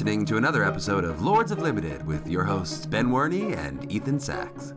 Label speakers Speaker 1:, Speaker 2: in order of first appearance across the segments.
Speaker 1: You're listening to another episode of Lords of Limited with your hosts Ben Werney and Ethan Saks.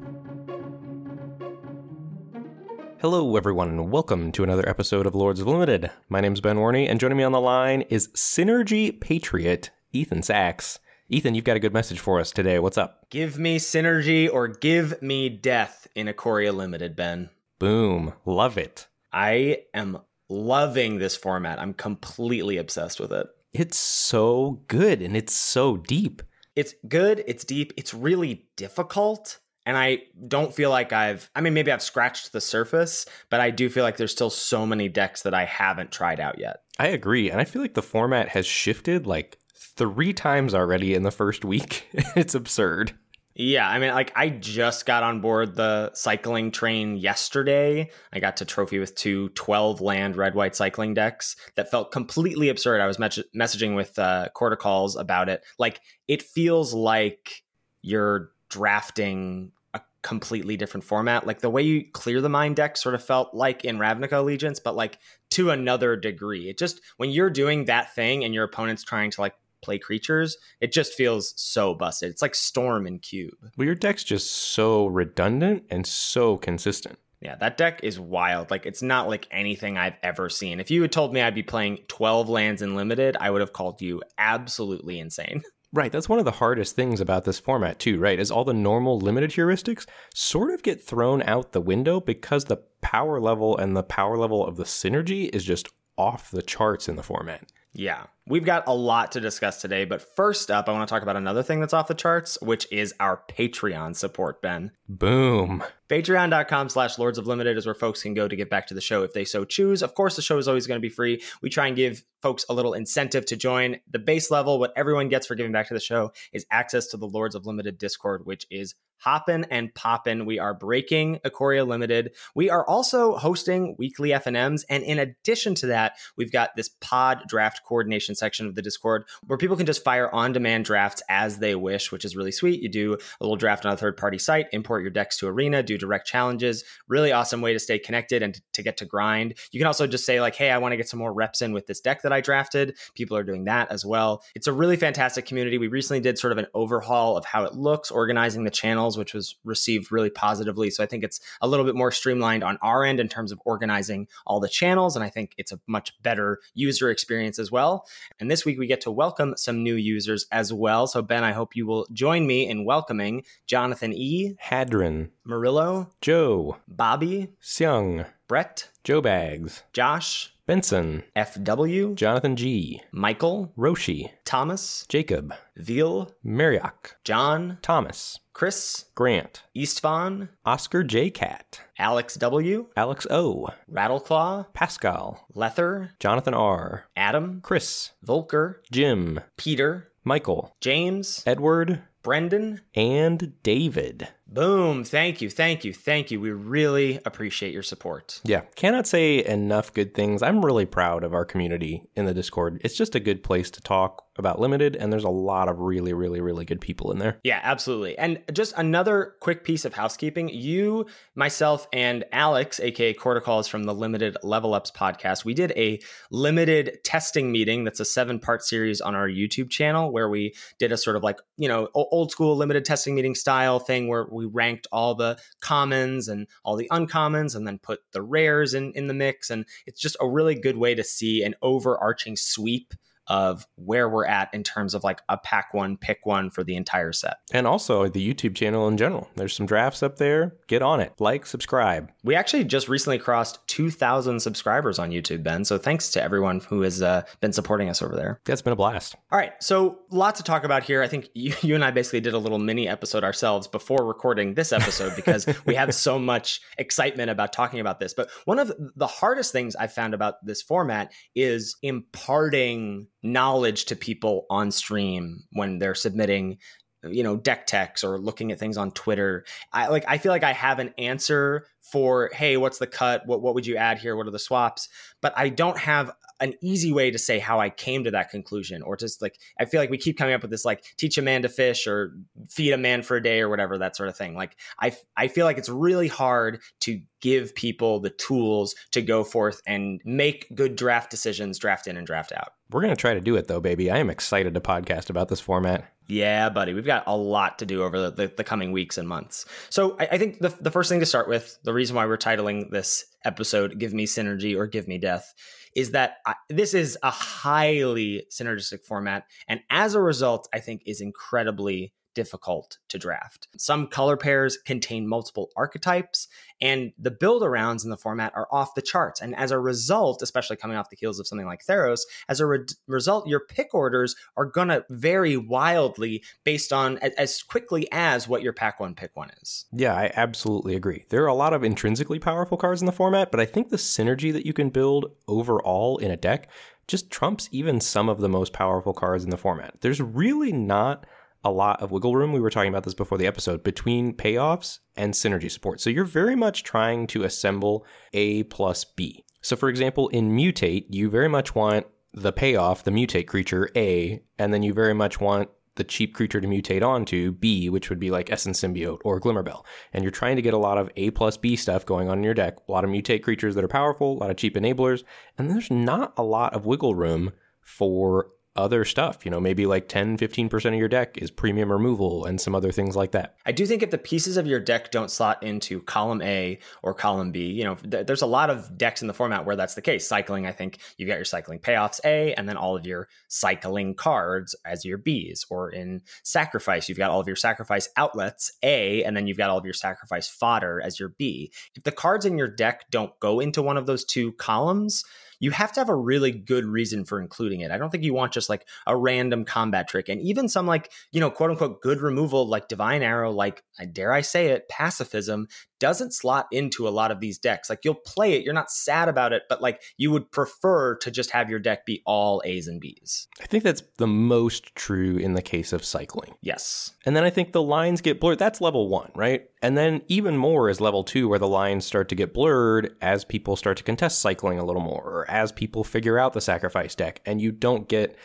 Speaker 2: Hello, everyone, and welcome to another episode of Lords of Limited. My name's Ben Warney, and joining me on the line is Synergy Patriot, Ethan Saks. Ethan, you've got a good message for us today. What's up?
Speaker 3: Give me synergy or give me death in Ikoria Limited, Ben.
Speaker 2: Boom. Love it.
Speaker 3: I am loving this format. I'm completely obsessed with it.
Speaker 2: It's so good and it's so deep.
Speaker 3: It's good, it's deep, it's really difficult and I don't feel like I've I mean maybe I've scratched the surface, but I do feel like there's still so many decks that I haven't tried out yet.
Speaker 2: I agree, and I feel like the format has shifted like 3 times already in the first week. it's absurd.
Speaker 3: Yeah, I mean, like I just got on board the cycling train yesterday. I got to trophy with two 12 land red white cycling decks that felt completely absurd. I was me- messaging with uh, Calls about it. Like, it feels like you're drafting a completely different format. Like the way you clear the mind deck sort of felt like in Ravnica Allegiance, but like to another degree. It just when you're doing that thing and your opponent's trying to like play creatures, it just feels so busted. It's like Storm and Cube.
Speaker 2: Well, your deck's just so redundant and so consistent.
Speaker 3: Yeah, that deck is wild. Like it's not like anything I've ever seen. If you had told me I'd be playing 12 lands in limited, I would have called you absolutely insane.
Speaker 2: Right, that's one of the hardest things about this format too, right? Is all the normal limited heuristics sort of get thrown out the window because the power level and the power level of the synergy is just off the charts in the format.
Speaker 3: Yeah. We've got a lot to discuss today, but first up, I want to talk about another thing that's off the charts, which is our Patreon support, Ben.
Speaker 2: Boom.
Speaker 3: Patreon.com slash Lords of Limited is where folks can go to get back to the show if they so choose. Of course, the show is always going to be free. We try and give folks a little incentive to join. The base level, what everyone gets for giving back to the show, is access to the Lords of Limited Discord, which is hoppin' and poppin'. We are breaking Ikoria Limited. We are also hosting weekly FNMs. And in addition to that, we've got this pod draft coordination section of the Discord where people can just fire on demand drafts as they wish, which is really sweet. You do a little draft on a third party site, import your decks to Arena, do direct challenges. Really awesome way to stay connected and to get to grind. You can also just say, like, hey, I want to get some more reps in with this deck that I drafted. People are doing that as well. It's a really fantastic community. We recently did sort of an overhaul of how it looks, organizing the channels channels, which was received really positively. So I think it's a little bit more streamlined on our end in terms of organizing all the channels. And I think it's a much better user experience as well. And this week we get to welcome some new users as well. So, Ben, I hope you will join me in welcoming Jonathan E.,
Speaker 2: Hadron,
Speaker 3: Murillo,
Speaker 2: Joe,
Speaker 3: Bobby,
Speaker 2: Seung,
Speaker 3: Brett,
Speaker 2: Joe Bags,
Speaker 3: Josh,
Speaker 2: Benson,
Speaker 3: FW,
Speaker 2: Jonathan G,
Speaker 3: Michael,
Speaker 2: Roshi,
Speaker 3: Thomas,
Speaker 2: Jacob,
Speaker 3: Veal,
Speaker 2: Mariak,
Speaker 3: John,
Speaker 2: Thomas,
Speaker 3: Chris,
Speaker 2: Grant,
Speaker 3: Eastvan,
Speaker 2: Oscar J. Cat,
Speaker 3: Alex W,
Speaker 2: Alex O,
Speaker 3: Rattleclaw,
Speaker 2: Pascal,
Speaker 3: Lether,
Speaker 2: Jonathan R,
Speaker 3: Adam,
Speaker 2: Chris,
Speaker 3: Volker,
Speaker 2: Jim,
Speaker 3: Peter,
Speaker 2: Michael,
Speaker 3: James,
Speaker 2: Edward,
Speaker 3: Brendan,
Speaker 2: and David.
Speaker 3: Boom. Thank you. Thank you. Thank you. We really appreciate your support.
Speaker 2: Yeah, cannot say enough good things. I'm really proud of our community in the Discord. It's just a good place to talk about limited, and there's a lot of really, really, really good people in there.
Speaker 3: Yeah, absolutely. And just another quick piece of housekeeping you, myself, and Alex, aka Corticals from the Limited Level Ups podcast, we did a limited testing meeting that's a seven part series on our YouTube channel where we did a sort of like, you know, old school limited testing meeting style thing where we ranked all the commons and all the uncommons and then put the rares in, in the mix. And it's just a really good way to see an overarching sweep of where we're at in terms of like a pack one, pick one for the entire set.
Speaker 2: And also the YouTube channel in general. There's some drafts up there. Get on it. Like, subscribe.
Speaker 3: We actually just recently crossed 2,000 subscribers on YouTube, Ben. So thanks to everyone who has uh, been supporting us over there.
Speaker 2: That's been a blast.
Speaker 3: All right. So lots to talk about here. I think you, you and I basically did a little mini episode ourselves before recording this episode because we have so much excitement about talking about this. But one of the hardest things I've found about this format is imparting knowledge to people on stream when they're submitting you know deck techs or looking at things on twitter. I like i feel like i have an answer for hey what's the cut? What, what would you add here? What are the swaps? But i don't have an easy way to say how I came to that conclusion, or just like I feel like we keep coming up with this like teach a man to fish or feed a man for a day or whatever that sort of thing. Like I I feel like it's really hard to give people the tools to go forth and make good draft decisions, draft in and draft out.
Speaker 2: We're to try to do it though, baby. I am excited to podcast about this format.
Speaker 3: Yeah, buddy, we've got a lot to do over the, the, the coming weeks and months. So I, I, think the, the first thing to start with, the reason why we're titling this episode "Give Me Synergy" or "Give Me Death," is that I, this is a highly synergistic format, and as a result, I think is incredibly difficult to draft. Some color pairs contain multiple archetypes, and the build arounds in the format are off the charts. And as a result, especially coming off the heels of something like Theros, as a re- result, your pick orders are going to vary wildly based on a- as quickly as what your pack one pick one is.
Speaker 2: Yeah, I absolutely agree. There are a lot of intrinsically powerful cards in the format, but I think the synergy that you can build overall in a deck just trumps even some of the most powerful cards in the format. There's really not a lot of wiggle room. We were talking about this before the episode between payoffs and synergy support. So you're very much trying to assemble A plus B. So, for example, in Mutate, you very much want the payoff, the mutate creature, A, and then you very much want the cheap creature to mutate onto B, which would be like Essence Symbiote or Glimmerbell. And you're trying to get a lot of A plus B stuff going on in your deck, a lot of mutate creatures that are powerful, a lot of cheap enablers, and there's not a lot of wiggle room for other stuff. You know, maybe like 10, 15% of your deck is premium removal and some other things like that.
Speaker 3: I do think if the pieces of your deck don't slot into column A or column B, you know, th- there's a lot of decks in the format where that's the case. Cycling, I think you've got your cycling payoffs A and then all of your cycling cards as your Bs. Or in sacrifice, you've got all of your sacrifice outlets A and then you've got all of your sacrifice fodder as your B. If the cards in your deck don't go into one of those two columns, you have to have a really good reason for including it. I don't think you want just like a random combat trick. And even some like, you know, quote unquote good removal like Divine Arrow, like, dare I say it, pacifism doesn't slot into a lot of these decks. Like you'll play it, you're not sad about it, but like you would prefer to just have your deck be all A's and B's.
Speaker 2: I think that's the most true in the case of cycling.
Speaker 3: Yes.
Speaker 2: And then I think the lines get blurred. That's level one, right? And then even more is level two, where the lines start to get blurred as people start to contest cycling a little more, or as people figure out the sacrifice deck, and you don't get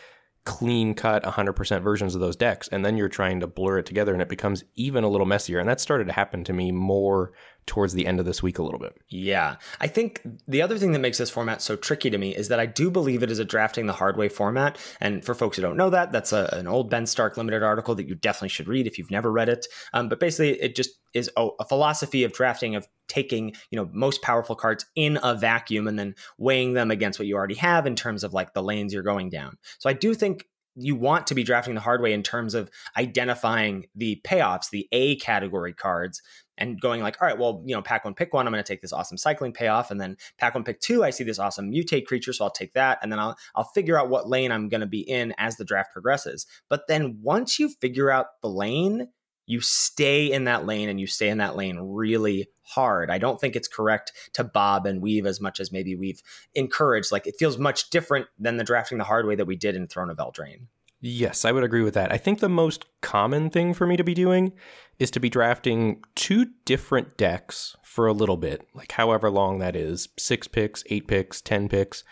Speaker 2: clean cut 100% versions of those decks and then you're trying to blur it together and it becomes even a little messier and that started to happen to me more towards the end of this week a little bit.
Speaker 3: Yeah. I think the other thing that makes this format so tricky to me is that I do believe it is a drafting the hard way format. And for folks who don't know that, that's a, an old Ben Stark limited article that you definitely should read if you've never read it. Um, but basically, it just is a, a philosophy of drafting of taking you know most powerful cards in a vacuum and then weighing them against what you already have in terms of like the lanes you're going down. So I do think you want to be drafting the hard way in terms of identifying the payoffs, the A category cards, and going like, all right, well, you know, pack one, pick one. I'm going to take this awesome cycling payoff, and then pack one, pick two. I see this awesome mutate creature, so I'll take that, and then I'll I'll figure out what lane I'm going to be in as the draft progresses. But then once you figure out the lane, you stay in that lane and you stay in that lane really hard. I don't think it's correct to bob and weave as much as maybe we've encouraged. Like it feels much different than the drafting the hard way that we did in Throne of Eldraine.
Speaker 2: Yes, I would agree with that. I think the most common thing for me to be doing is to be drafting two different decks for a little bit, like however long that is six picks, eight picks, 10 picks.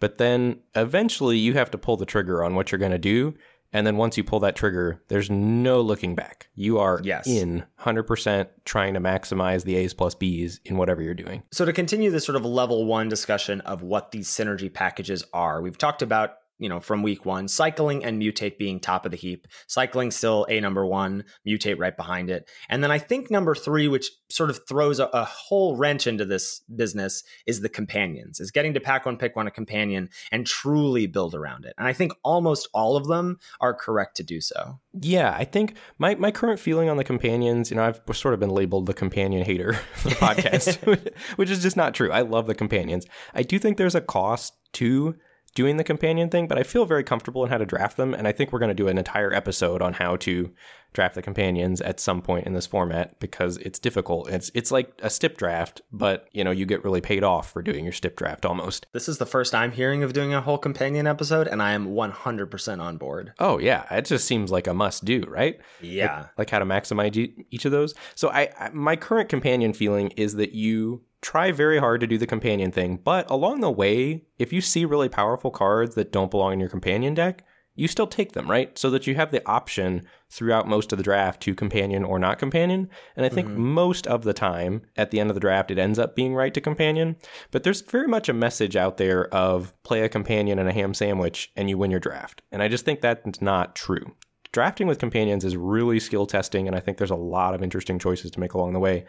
Speaker 2: But then eventually you have to pull the trigger on what you're going to do. And then once you pull that trigger, there's no looking back. You are yes. in 100% trying to maximize the A's plus B's in whatever you're doing.
Speaker 3: So, to continue this sort of level one discussion of what these synergy packages are, we've talked about you know, from week one, cycling and mutate being top of the heap. Cycling still a number one, mutate right behind it. And then I think number three, which sort of throws a, a, whole wrench into this business, is the companions, is getting to pack one, pick one, a companion, and truly build around it. And I think almost all of them are correct to do so.
Speaker 2: Yeah, I think my, my current feeling on the companions, you know, I've sort of been labeled the companion hater for the podcast, which is just not true. I love the companions. I do think there's a cost to doing the companion thing, but I feel very comfortable in how to draft them. And I think we're going to do an entire episode on how to draft the companions at some point in this format because it's difficult. It's it's like a stip draft, but you know you get really paid off for doing your stip draft almost.
Speaker 3: This is the first I'm hearing of doing a whole companion episode, and I am 100% on board.
Speaker 2: Oh yeah, it just seems like a must do, right?
Speaker 3: Yeah,
Speaker 2: like, like how to maximize each of those. So I, I my current companion feeling is that you try very hard to do the companion thing, but along the way, if you see really powerful cards that don't belong in your companion deck, you still take them, right? So that you have the option throughout most of the draft to companion or not companion. And I think mm-hmm. most of the time at the end of the draft, it ends up being right to companion. But there's very much a message out there of play a companion and a ham sandwich and you win your draft. And I just think that's not true. Drafting with companions is really skill testing, and I think there's a lot of interesting choices to make along the way.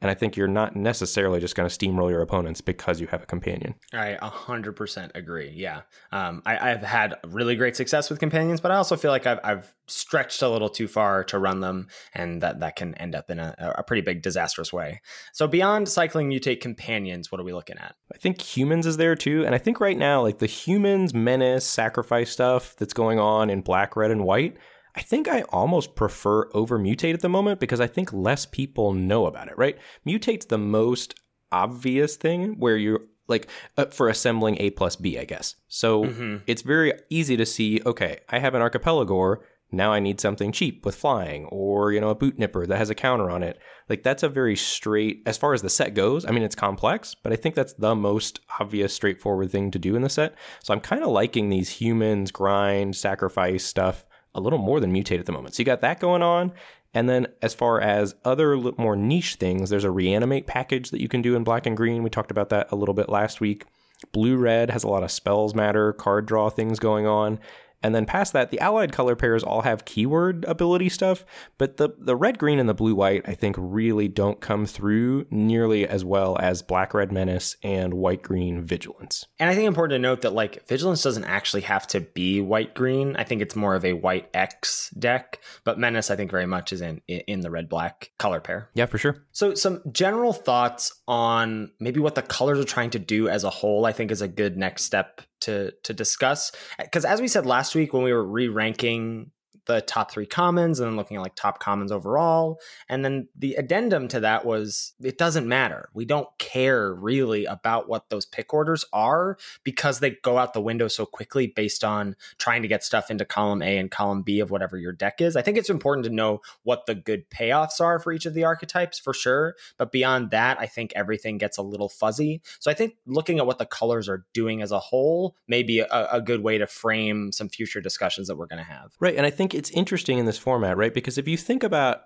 Speaker 2: And I think you're not necessarily just going to steamroll your opponents because you have a companion.
Speaker 3: I 100% agree. Yeah. Um, I, have had really great success with companions, but I also feel like I've, I've, stretched a little too far to run them, and that, that can end up in a, a pretty big disastrous way. So, beyond cycling mutate companions, what are we looking at?
Speaker 2: I think humans is there too. And I think right now, like the humans, menace, sacrifice stuff that's going on in black, red, and white. I think I almost prefer over mutate at the moment because I think less people know about it, right? Mutate's the most obvious thing where you're like uh, for assembling A plus B, I guess. So mm-hmm. it's very easy to see, okay, I have an Archipelagore. Now I need something cheap with flying or, you know, a boot nipper that has a counter on it. Like that's a very straight, as far as the set goes. I mean, it's complex, but I think that's the most obvious, straightforward thing to do in the set. So I'm kind of liking these humans, grind, sacrifice stuff a little more than mutate at the moment. So you got that going on. And then as far as other more niche things, there's a reanimate package that you can do in black and green. We talked about that a little bit last week. Blue red has a lot of spells matter, card draw things going on. And then past that, the allied color pairs all have keyword ability stuff, but the, the red green and the blue white, I think, really don't come through nearly as well as black red menace and white green vigilance.
Speaker 3: And I think important to note that like vigilance doesn't actually have to be white green. I think it's more of a white X deck, but menace I think very much is in in the red black color pair.
Speaker 2: Yeah, for sure.
Speaker 3: So some general thoughts on maybe what the colors are trying to do as a whole, I think is a good next step to to discuss. Because as we said last week when we were re-ranking the top three commons and then looking at like top commons overall. And then the addendum to that was it doesn't matter. We don't care really about what those pick orders are because they go out the window so quickly based on trying to get stuff into column A and column B of whatever your deck is. I think it's important to know what the good payoffs are for each of the archetypes for sure. But beyond that, I think everything gets a little fuzzy. So I think looking at what the colors are doing as a whole may be a, a good way to frame some future discussions that we're going to have.
Speaker 2: Right. And I think it's interesting in this format, right? Because if you think about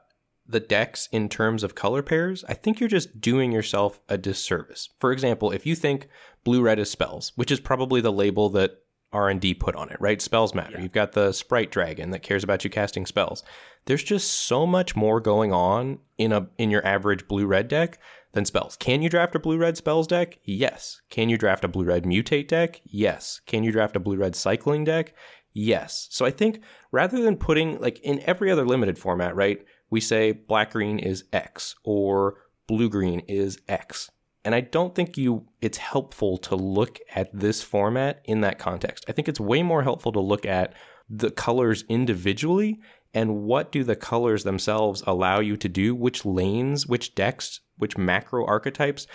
Speaker 2: the decks in terms of color pairs, I think you're just doing yourself a disservice. For example, if you think blue red is spells, which is probably the label that R&D put on it, right? Spells matter. Yeah. You've got the sprite dragon that cares about you casting spells. There's just so much more going on in a in your average blue red deck than spells. Can you draft a blue red spells deck? Yes. Can you draft a blue red mutate deck? Yes. Can you draft a blue red cycling deck? Yes. So I think rather than putting, like in every other limited format, right, we say black green is X or blue green is X. And I don't think you it's helpful to look at this format in that context. I think it's way more helpful to look at the colors individually and what do the colors themselves allow you to do, which lanes, which decks, which macro archetypes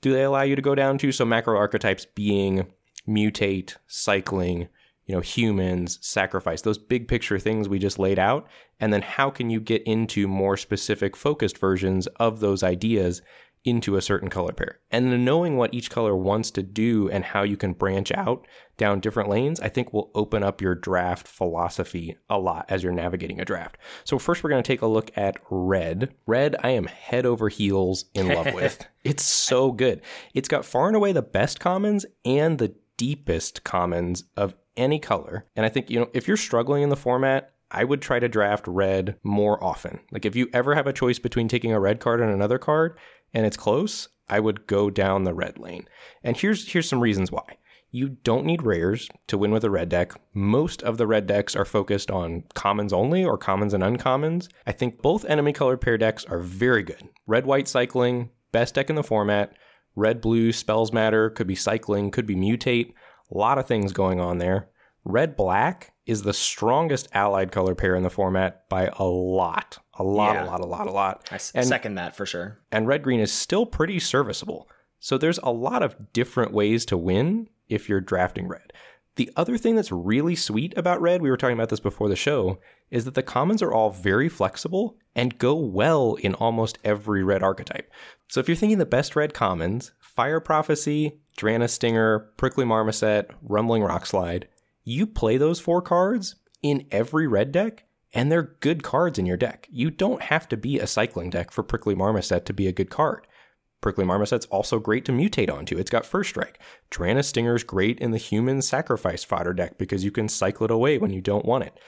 Speaker 2: do they allow you to go down to? So macro archetypes being mutate, cycling, you know, humans, sacrifice, those big picture things we just laid out. And then how can you get into more specific focused versions of those ideas into a certain color pair? And then knowing what each color wants to do and how you can branch out down different lanes, I think will open up your draft philosophy a lot as you're navigating a draft. So first we're going to take a look at red. Red, I am head over heels in love with. It's so good. It's got far and away the best commons and the deepest commons of any color. And I think, you know, if you're struggling in the format, I would try to draft red more often. Like if you ever have a choice between taking a red card and another card and it's close, I would go down the red lane. And here's here's some reasons why. You don't need rares to win with a red deck. Most of the red decks are focused on commons only or commons and uncommons. I think both enemy colored pair decks are very good. Red white cycling, best deck in the format. Red blue spells matter, could be cycling, could be mutate. A lot of things going on there. Red black is the strongest allied color pair in the format by a lot. A lot, yeah. a lot, a lot, a lot.
Speaker 3: I and, second that for sure.
Speaker 2: And red green is still pretty serviceable. So there's a lot of different ways to win if you're drafting red. The other thing that's really sweet about red, we were talking about this before the show, is that the commons are all very flexible and go well in almost every red archetype. So if you're thinking the best red commons, Fire Prophecy, Drannith Stinger, Prickly Marmoset, Rumbling Rockslide, you play those four cards in every red deck, and they're good cards in your deck. You don't have to be a cycling deck for Prickly Marmoset to be a good card. Prickly Marmoset's also great to mutate onto. It's got first strike. Drannith Stinger's great in the human sacrifice fodder deck because you can cycle it away when you don't want it.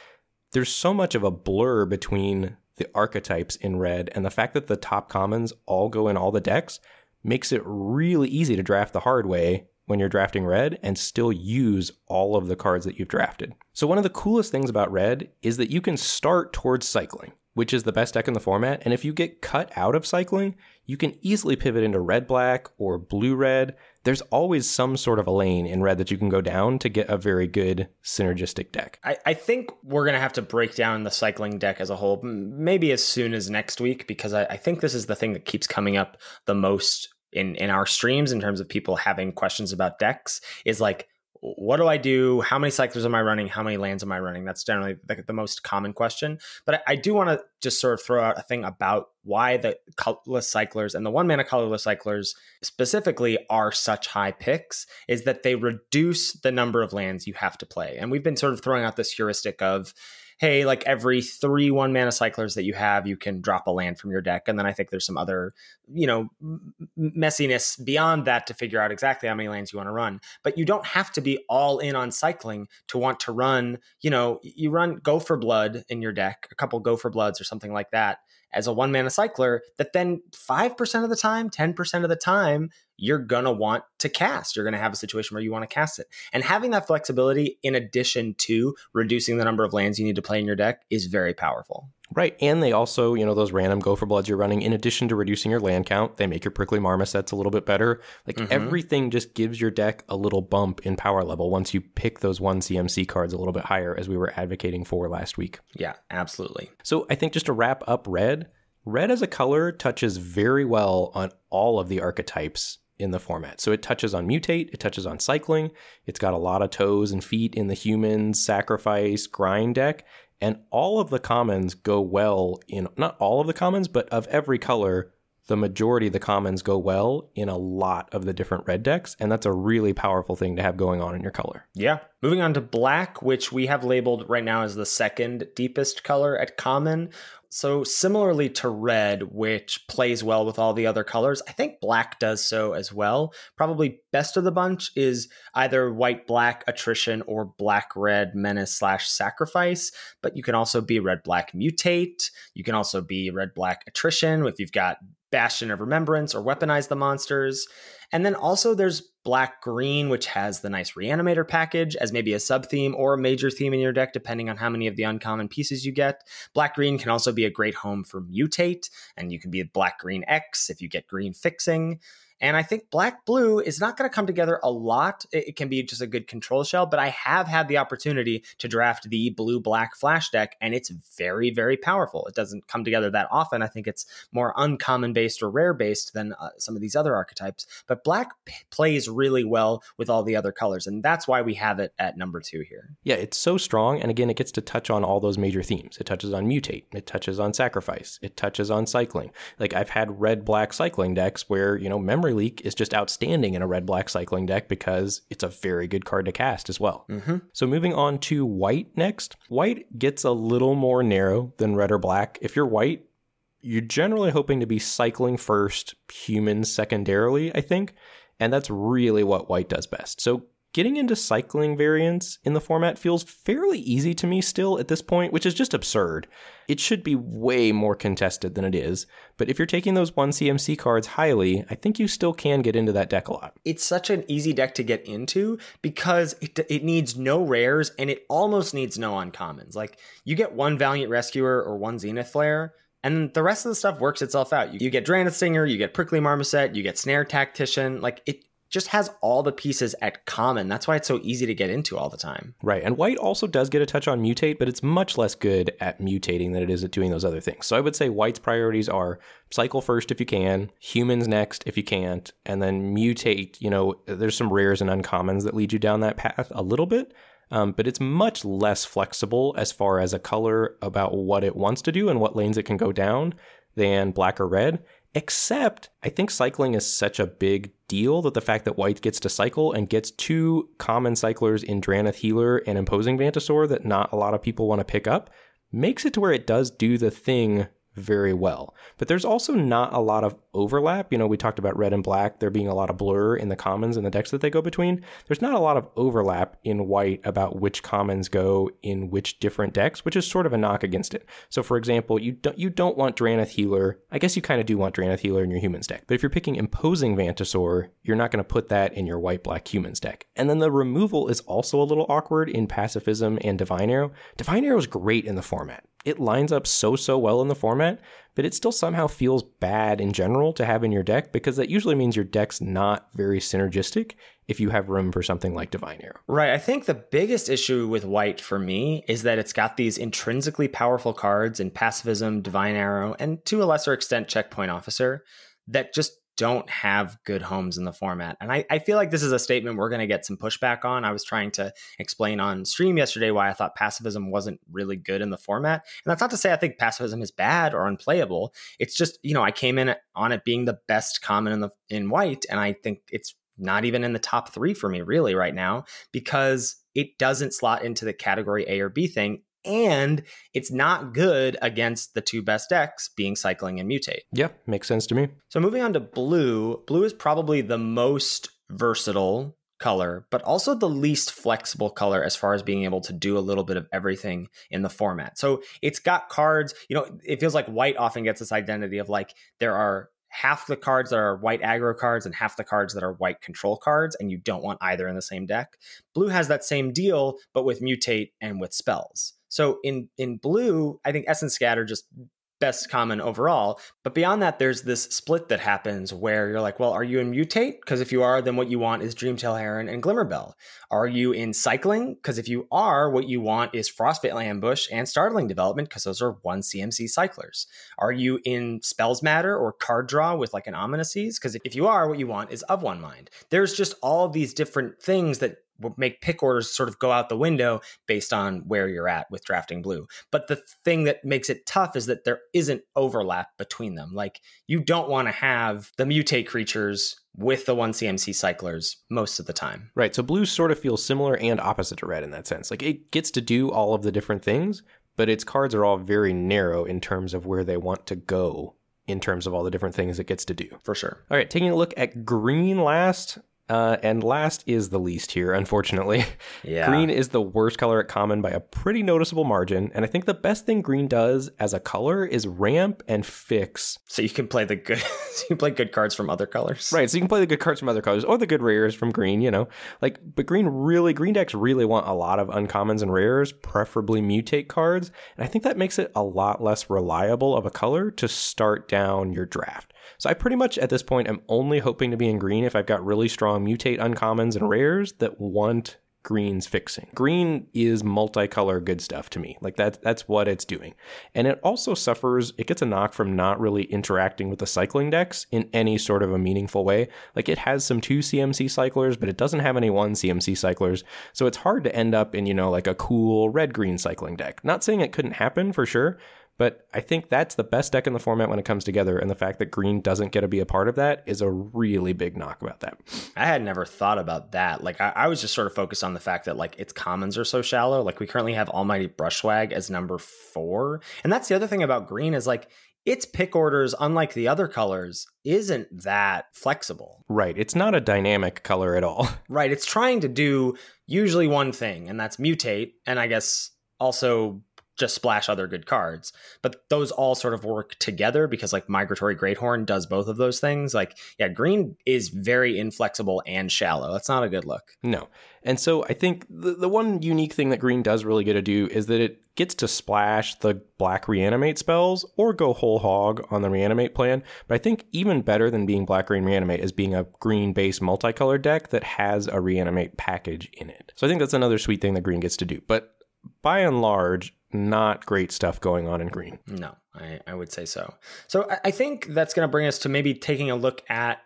Speaker 2: There's so much of a blur between the archetypes in red, and the fact that the top commons all go in all the decks makes it really easy to draft the hard way when you're drafting red and still use all of the cards that you've drafted. So, one of the coolest things about red is that you can start towards cycling which is the best deck in the format. And if you get cut out of cycling, you can easily pivot into red black or blue red. There's always some sort of a lane in red that you can go down to get a very good synergistic deck.
Speaker 3: I, I think we're going to have to break down the cycling deck as a whole, maybe as soon as next week, because I, I think this is the thing that keeps coming up the most in, in our streams in terms of people having questions about decks is like, what do I do? How many cyclers am I running? How many lands am I running? That's generally the, the most common question. But I, I do want to just sort of throw out a thing about why the colorless cyclers and the one mana colorless cyclers specifically are such high picks is that they reduce the number of lands you have to play. And we've been sort of throwing out this heuristic of, hey, like every three one mana cyclers that you have, you can drop a land from your deck. And then I think there's some other, you know, messiness beyond that to figure out exactly how many lands you want to run. But you don't have to be all in on cycling to want to run, you know, you run Go for Blood in your deck, a couple Go for Bloods or something like that as a one mana cycler that then 5% of the time, 10% of the time, you're going to want to cast. You're going to have a situation where you want to cast it. And having that flexibility in addition to reducing the number of lands you need to play in your deck is very powerful.
Speaker 2: Right. And they also, you know, those random go for bloods you're running, in addition to reducing your land count, they make your prickly marmosets a little bit better. Like mm-hmm. everything just gives your deck a little bump in power level once you pick those one CMC cards a little bit higher, as we were advocating for last week.
Speaker 3: Yeah, absolutely.
Speaker 2: So I think just to wrap up red, red as a color touches very well on all of the archetypes in the format. So it touches on mutate, it touches on cycling, it's got a lot of toes and feet in the human sacrifice grind deck, and all of the commons go well in not all of the commons, but of every color, the majority of the commons go well in a lot of the different red decks, and that's a really powerful thing to have going on in your color.
Speaker 3: Yeah. Moving on to black, which we have labeled right now as the second deepest color at common. So, similarly to red, which plays well with all the other colors, I think black does so as well. Probably best of the bunch is either white black attrition or black red menace slash sacrifice. But you can also be red black mutate. You can also be red black attrition if you've got Bastion of Remembrance or Weaponize the Monsters. And then also there's Black Green, which has the nice Reanimator package as maybe a sub theme or a major theme in your deck, depending on how many of the uncommon pieces you get. Black Green can also be a great home for Mutate, and you can be Black Green X if you get Green Fixing. And I think black blue is not going to come together a lot. It, can be just a good control shell, but I have had the opportunity to draft the blue black flash deck, and it's very, very powerful. It doesn't come together that often. I think it's more uncommon based or rare based than uh, some of these other archetypes. But black p- plays really well with all the other colors, and that's why we have it at number two here.
Speaker 2: Yeah, it's so strong. And again, it gets to touch on all those major themes. It touches on mutate, it touches on sacrifice, it touches on cycling. Like I've had red black cycling decks where, you know, memory Memory Leak is just outstanding in a red black cycling deck because it's a very good card to cast as well. Mm-hmm. So moving on to white next. White gets a little more narrow than red or black. If you're white, you're generally hoping to be cycling first, humans secondarily, I think. And that's really what white does best. So Getting into cycling variants in the format feels fairly easy to me still at this point, which is just absurd. It should be way more contested than it is, but if you're taking those 1 CMC cards highly, I think you still can get into that deck a lot.
Speaker 3: It's such an easy deck to get into because it, it needs no rares and it almost needs no uncommons. Like, you get one Valiant Rescuer or one Zenith Flare, and the rest of the stuff works itself out. You, get Drannith Stinger, you get Prickly Marmoset, you get Snare Tactician. Like it, just has all the pieces at common. That's why it's so easy to get into all the time.
Speaker 2: Right. And white also does get a touch on mutate, but it's much less good at mutating than it is at doing those other things. So I would say white's priorities are cycle first if you can, humans next if you can't, and then mutate. You know, there's some rares and uncommons that lead you down that path a little bit. um, but it's much less flexible as far as a color about what it wants to do and what lanes it can go down than black or red. Except, I think cycling is such a big deal that the fact that white gets to cycle and gets two common cyclers in Drannith Healer and Imposing Vantasaur that not a lot of people want to pick up makes it to where it does do the thing very well. But there's also not a lot of overlap. You know, we talked about red and black, there being a lot of blur in the commons and the decks that they go between. There's not a lot of overlap in white about which commons go in which different decks, which is sort of a knock against it. So for example, you don't you don't want Drannith Healer. I guess you kind of do want Drannith Healer in your humans deck. But if you're picking Imposing Vantasaur, you're not going to put that in your white black humans deck. And then the removal is also a little awkward in Pacifism and Divine Arrow. Divine Arrow is great in the format it lines up so so well in the format, but it still somehow feels bad in general to have in your deck because that usually means your deck's not very synergistic if you have room for something like Divine Arrow.
Speaker 3: Right. I think the biggest issue with white for me is that it's got these intrinsically powerful cards in pacifism, Divine Arrow, and to a lesser extent Checkpoint Officer that just don't have good homes in the format. And I, I feel like this is a statement we're going to get some pushback on. I was trying to explain on stream yesterday why I thought pacifism wasn't really good in the format. And that's not to say I think pacifism is bad or unplayable. It's just, you know, I came in on it being the best common in the in white, and I think it's not even in the top three for me really right now because it doesn't slot into the category A or B thing and it's not good against the two best decks being cycling and mutate.
Speaker 2: Yeah, makes sense to me.
Speaker 3: So moving on to blue, blue is probably the most versatile color, but also the least flexible color as far as being able to do a little bit of everything in the format. So it's got cards, you know, it feels like white often gets this identity of like there are half the cards that are white aggro cards and half the cards that are white control cards, and you don't want either in the same deck. Blue has that same deal, but with mutate and with spells. So in in blue, I think Essence Scatter just best common overall. But beyond that, there's this split that happens where you're like, well, are you in mutate? Because if you are, then what you want is Dreamtail Heron and Glimmerbell. Are you in cycling? Because if you are, what you want is Frostveil Ambush and Startling Development, because those are one CMC cyclers. Are you in Spells Matter or card draw with like an Ominous Seas? Because if you are, what you want is of one mind. There's just all these different things that make pick orders sort of go out the window based on where you're at with drafting blue. But the thing that makes it tough is that there isn't overlap between them. Like you don't want to have the mutate creatures with the one CMC cyclers most of the time.
Speaker 2: Right. So blue sort of feels similar and opposite to red in that sense. Like it gets to do all of the different things, but its cards are all very narrow in terms of where they want to go in terms of all the different things it gets to do.
Speaker 3: For sure.
Speaker 2: All right, taking a look at green last. Uh, and last is the least here, unfortunately.
Speaker 3: Yeah.
Speaker 2: Green is the worst color at common by a pretty noticeable margin. And I think the best thing green does as a color is ramp and fix.
Speaker 3: So you can play the good you can play good cards from other colors.
Speaker 2: Right. So you can play the good cards from other colors or the good rares from green, you know. Like but green really green decks really want a lot of uncommons and rares, preferably mutate cards. And I think that makes it a lot less reliable of a color to start down your draft. So I pretty much at this point am only hoping to be in green if I've got really strong mutate uncommons and rares that want green's fixing. Green is multicolor good stuff to me. Like that that's what it's doing. And it also suffers it gets a knock from not really interacting with the cycling decks in any sort of a meaningful way. Like it has some 2 CMC cyclers, but it doesn't have any 1 CMC cyclers. So it's hard to end up in, you know, like a cool red green cycling deck. Not saying it couldn't happen for sure, but I think that's the best deck in the format when it comes together, and the fact that green doesn't get to be a part of that is a really big knock about that.
Speaker 3: I had never thought about that. Like I, I was just sort of focused on the fact that like its commons are so shallow. Like we currently have Almighty Brushwagg as number four, and that's the other thing about green is like its pick orders, unlike the other colors, isn't that flexible.
Speaker 2: Right. It's not a dynamic color at all.
Speaker 3: Right. It's trying to do usually one thing, and that's mutate, and I guess also just splash other good cards. But those all sort of work together because like Migratory Greathorn does both of those things. Like, yeah, green is very inflexible and shallow. That's not a good look.
Speaker 2: No. And so I think the, the one unique thing that green does really get to do is that it gets to splash the black reanimate spells or go whole hog on the reanimate plan. But I think even better than being black green reanimate is being a green based multicolored deck that has a reanimate package in it. So I think that's another sweet thing that green gets to do. But by and large, not great stuff going on in green.
Speaker 3: No, I, I would say so. So I, I think that's going to bring us to maybe taking a look at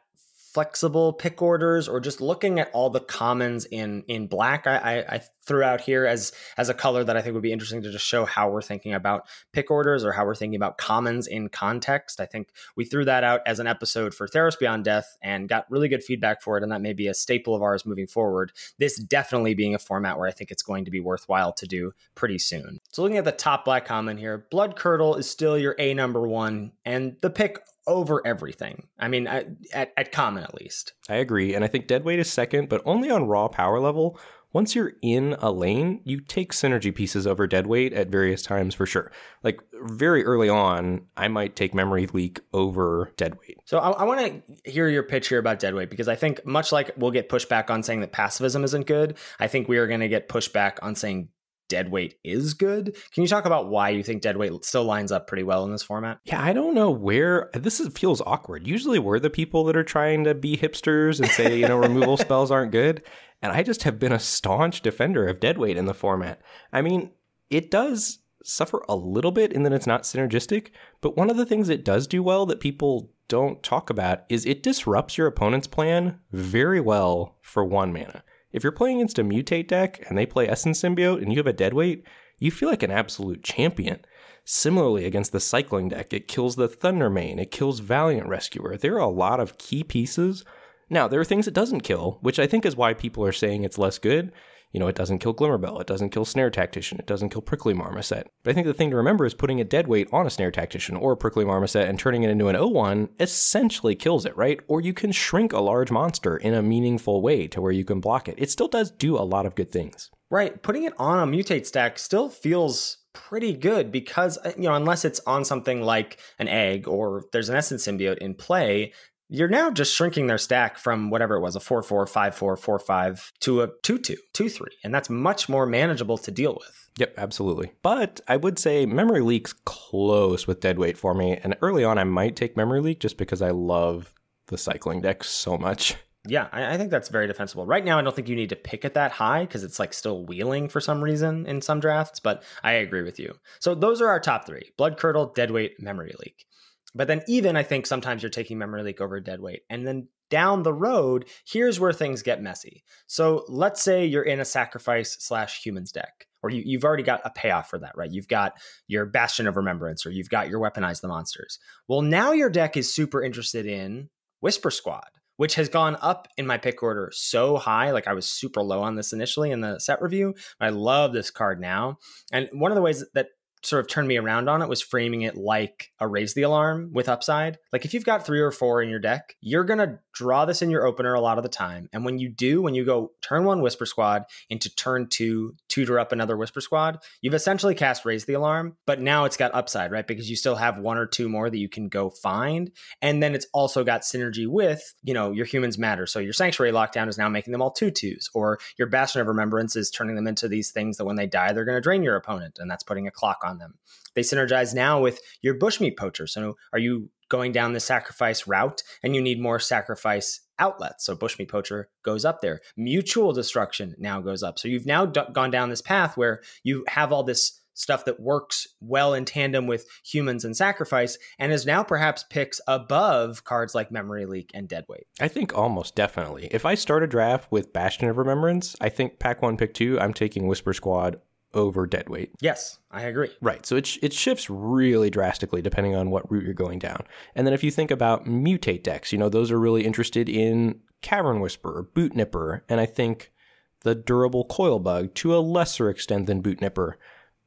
Speaker 3: flexible pick orders or just looking at all the commons in in black I, I, I, threw out here as as a color that i think would be interesting to just show how we're thinking about pick orders or how we're thinking about commons in context. I think we threw that out as an episode for theros beyond death and got really good feedback for it and that may be a staple of ours moving forward. This definitely being a format where i think it's going to be worthwhile to do pretty soon. So looking at the top black common here blood curdle is still your a number one and the pick over everything. I mean, at, at, common at least.
Speaker 2: I agree. And I think deadweight is second, but only on raw power level. Once you're in a lane, you take synergy pieces over deadweight at various times for sure. Like very early on, I might take memory leak over deadweight.
Speaker 3: So I, I want to hear your pitch here about deadweight because I think much like we'll get pushback on saying that pacifism isn't good, I think we are going to get pushback on saying deadweight is good. Can you talk about why you think deadweight still lines up pretty well in this format?
Speaker 2: Yeah, I don't know where this is, feels awkward. Usually we're the people that are trying to be hipsters and say, you know, removal spells aren't good. And I just have been a staunch defender of deadweight in the format. I mean, it does suffer a little bit in that it's not synergistic, but one of the things it does do well that people don't talk about is it disrupts your opponent's plan very well for one mana. If you're playing against a mutate deck and they play Essence Symbiote and you have a deadweight, you feel like an absolute champion. Similarly, against the cycling deck, it kills the Thundermane, it kills Valiant Rescuer. There are a lot of key pieces. Now, there are things it doesn't kill, which I think is why people are saying it's less good. You know, it doesn't kill Glimmerbell, it doesn't kill Snare Tactician, it doesn't kill Prickly Marmoset. But I think the thing to remember is putting a dead weight on a Snare Tactician or a Prickly Marmoset and turning it into an O1 essentially kills it, right? Or you can shrink a large monster in a meaningful way to where you can block it. It still does do a lot of good things.
Speaker 3: Right. Putting it on a mutate stack still feels pretty good because uh, you know unless it's on something like an egg or there's an essence symbiote in play you're now just shrinking their stack from whatever it was a 4 4 5 4 4 5 to a 2 2 2 3 and that's much more manageable to deal with
Speaker 2: yep absolutely but i would say memory leaks close with dead weight for me and early on i might take memory leak just because i love the cycling deck so much
Speaker 3: yeah, I, I, think that's very defensible. Right now, I don't think you need to pick it that high because it's like still wheeling for some reason in some drafts, but I agree with you. So those are our top three Blood Curdle, Deadweight, Memory Leak. But then even I think sometimes you're taking memory leak over dead weight. And then down the road, here's where things get messy. So let's say you're in a sacrifice slash humans deck, or you, have already got a payoff for that, right? You've got your Bastion of Remembrance, or you've got your Weaponize the Monsters. Well, now your deck is super interested in Whisper Squad, which has gone up in my pick order so high. Like I was super low on this initially in the set review. I love this card now. And one of the ways that sort of turned me around on it was framing it like a raise the alarm with upside. Like if you've got three or four in your deck, you're going to draw this in your opener a lot of the time. And when you do, when you go turn one Whisper Squad into turn two, tutor up another Whisper Squad, you've essentially cast raise the alarm, but now it's got upside, right? Because you still have one or two more that you can go find. And then it's also got synergy with, you know, your humans matter. So your Sanctuary Lockdown is now making them all two twos, or your Bastion of Remembrance is turning them into these things that when they die, they're going to drain your opponent. And that's putting a clock on them. They synergize now with your bushmeat poacher. So are you going down the sacrifice route and you need more sacrifice outlets? So bushmeat poacher goes up there. Mutual destruction now goes up. So you've now d- gone down this path where you have all this stuff that works well in tandem with humans and sacrifice and is now perhaps picks above cards like memory leak and deadweight
Speaker 2: i think almost definitely if i start a draft with bastion of remembrance i think pack one pick two i'm taking whisper squad over dead weight.
Speaker 3: Yes, I agree.
Speaker 2: Right. So it, it shifts really drastically depending on what route you're going down. And then if you think about mutate decks, you know, those are really interested in Cavern Whisperer, Boot Nipper. And I think the durable coil bug to a lesser extent than Boot Nipper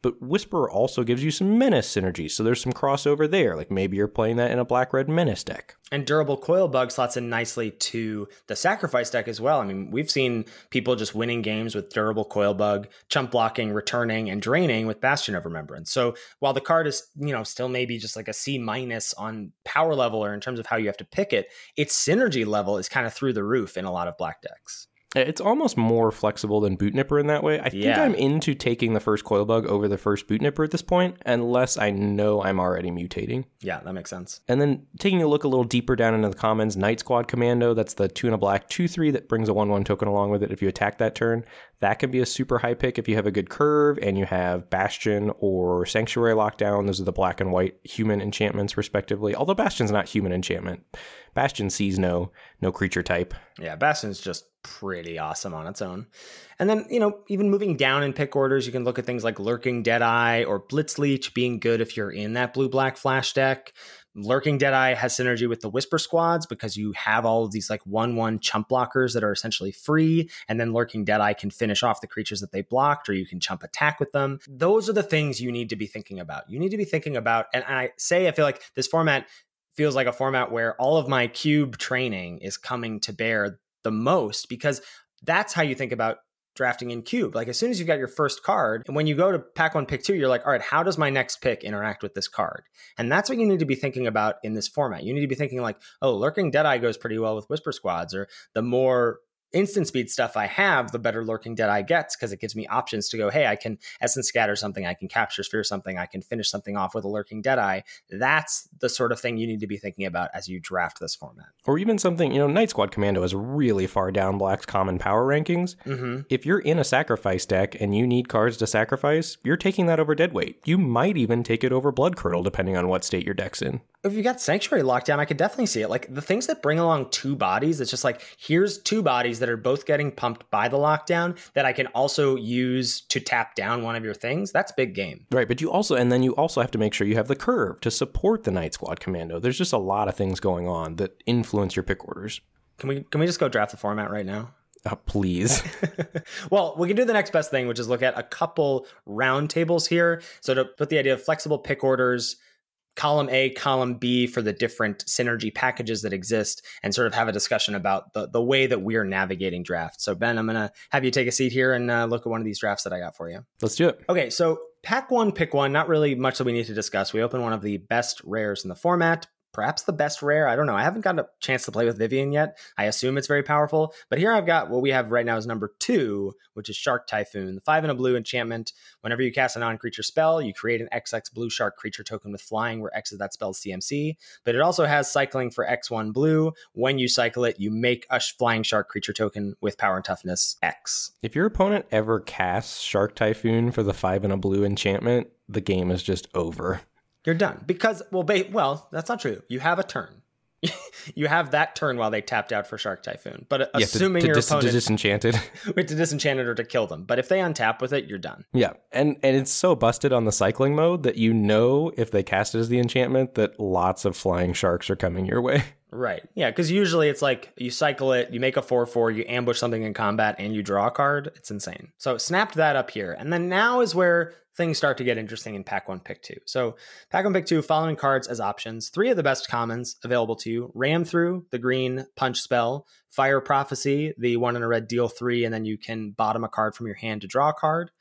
Speaker 2: but Whisper also gives you some Menace synergy, so there's some crossover there. Like maybe you're playing that in a black red Menace deck.
Speaker 3: And Durable Coil Bug slots in nicely to the Sacrifice deck as well. I mean, we've seen people just winning games with Durable Coil Bug, chump blocking, returning, and draining with Bastion of Remembrance. So while the card is, you know, still maybe just like a C minus on power level or in terms of how you have to pick it, its synergy level is kind of through the roof in a lot of black decks.
Speaker 2: It's almost more flexible than Boot Nipper in that way. I think yeah. I'm into taking the first Coil Bug over the first Boot Nipper at this point, unless I know I'm already mutating.
Speaker 3: Yeah, that makes sense.
Speaker 2: And then taking a look a little deeper down into the commons, Night Squad Commando, that's the two and a black, two three that brings a one one token along with it if you attack that turn. That can be a super high pick if you have a good curve and you have Bastion or Sanctuary Lockdown. Those are the black and white human enchantments, respectively. Although Bastion's not human enchantment. Bastion sees no. no creature type.
Speaker 3: Yeah, Bastion's just pretty awesome on its own. And then, you know, even moving down in pick orders, you can look at things like Lurking Deadeye or Blitzleech being good if you're in that blue black flash deck. Lurking Deadeye has synergy with the Whisper squads because you have all of these like 1 1 chump blockers that are essentially free. And then Lurking Deadeye can finish off the creatures that they blocked, or you can chump attack with them. Those are the things you need to be thinking about. You need to be thinking about, and I say, I feel like this format feels like a format where all of my cube training is coming to bear the most because that's how you think about drafting in cube. Like as soon as you've got your first card, and when you go to pack one, pick two, you're like, all right, how does my next pick interact with this card? And that's what you need to be thinking about in this format. You need to be thinking like, oh, lurking Deadeye goes pretty well with Whisper Squads, or the more instant speed stuff I have, the better lurking Deadeye gets because it gives me options to go, hey, I can essence scatter something, I can capture sphere something, I can finish something off with a lurking dead eye. That's the sort of thing you need to be thinking about as you draft this format.
Speaker 2: Or even something, you know, Night Squad Commando is really far down Black's common power rankings.
Speaker 3: Mm-hmm.
Speaker 2: If you're in a sacrifice deck and you need cards to sacrifice, you're taking that over Deadweight. You might even take it over Blood Curdle, depending on what state your deck's in
Speaker 3: if you got sanctuary lockdown, I could definitely see it. Like the things that bring along two bodies, it's just like here's two bodies that are both getting pumped by the lockdown that I can also use to tap down one of your things. That's big game.
Speaker 2: Right, but you also and then you also have to make sure you have the curve to support the Night Squad commando. There's just a lot of things going on that influence your pick orders.
Speaker 3: Can we can we just go draft the format right now?
Speaker 2: Uh, please.
Speaker 3: well, we can do the next best thing, which is look at a couple round tables here. So to put the idea of flexible pick orders column A, column B for the different synergy packages that exist and sort of have a discussion about the, the way that we're navigating drafts. So, Ben, I'm going to have you take a seat here and uh, look at one of these drafts that I got for you.
Speaker 2: Let's do it.
Speaker 3: Okay, so pack one, pick one, not really much that we need to discuss. We open one of the best rares in the format, perhaps the best rare. I don't know. I haven't gotten a chance to play with Vivien yet. I assume it's very powerful. But here I've got what we have right now is number two, which is Shark Typhoon. The five and a blue enchantment. Whenever you cast a non creature spell, you create an XX blue shark creature token with flying, where X is that spell's CMC. But it also has cycling for X1 blue. When you cycle it, you make a flying shark creature token with power and toughness X.
Speaker 2: If your opponent ever casts Shark Typhoon for the five and a blue enchantment, the game is just over.
Speaker 3: You're done because well, ba- well, that's not true. You have a turn. you have that turn while they tapped out for Shark Typhoon. But yeah, assuming to, to your dis- opponent
Speaker 2: to disenchanted,
Speaker 3: to disenchant it or to kill them. But if they untap with it, you're done.
Speaker 2: Yeah, and and it's so busted on the cycling mode that you know if they cast it as the enchantment that lots of flying sharks are coming your way.
Speaker 3: Right. Yeah, because usually it's like you cycle it, you make a 4 4, you ambush something in combat, and you draw a card. It's insane. So snapped that up here. And then now is where things start to get interesting in pack one, pick two. So, pack one, pick two, following cards as options. Three of the best commons available to you Ram Through, the green punch spell, Fire Prophecy, the one in a red deal three, and then you can bottom a card from your hand to draw a card.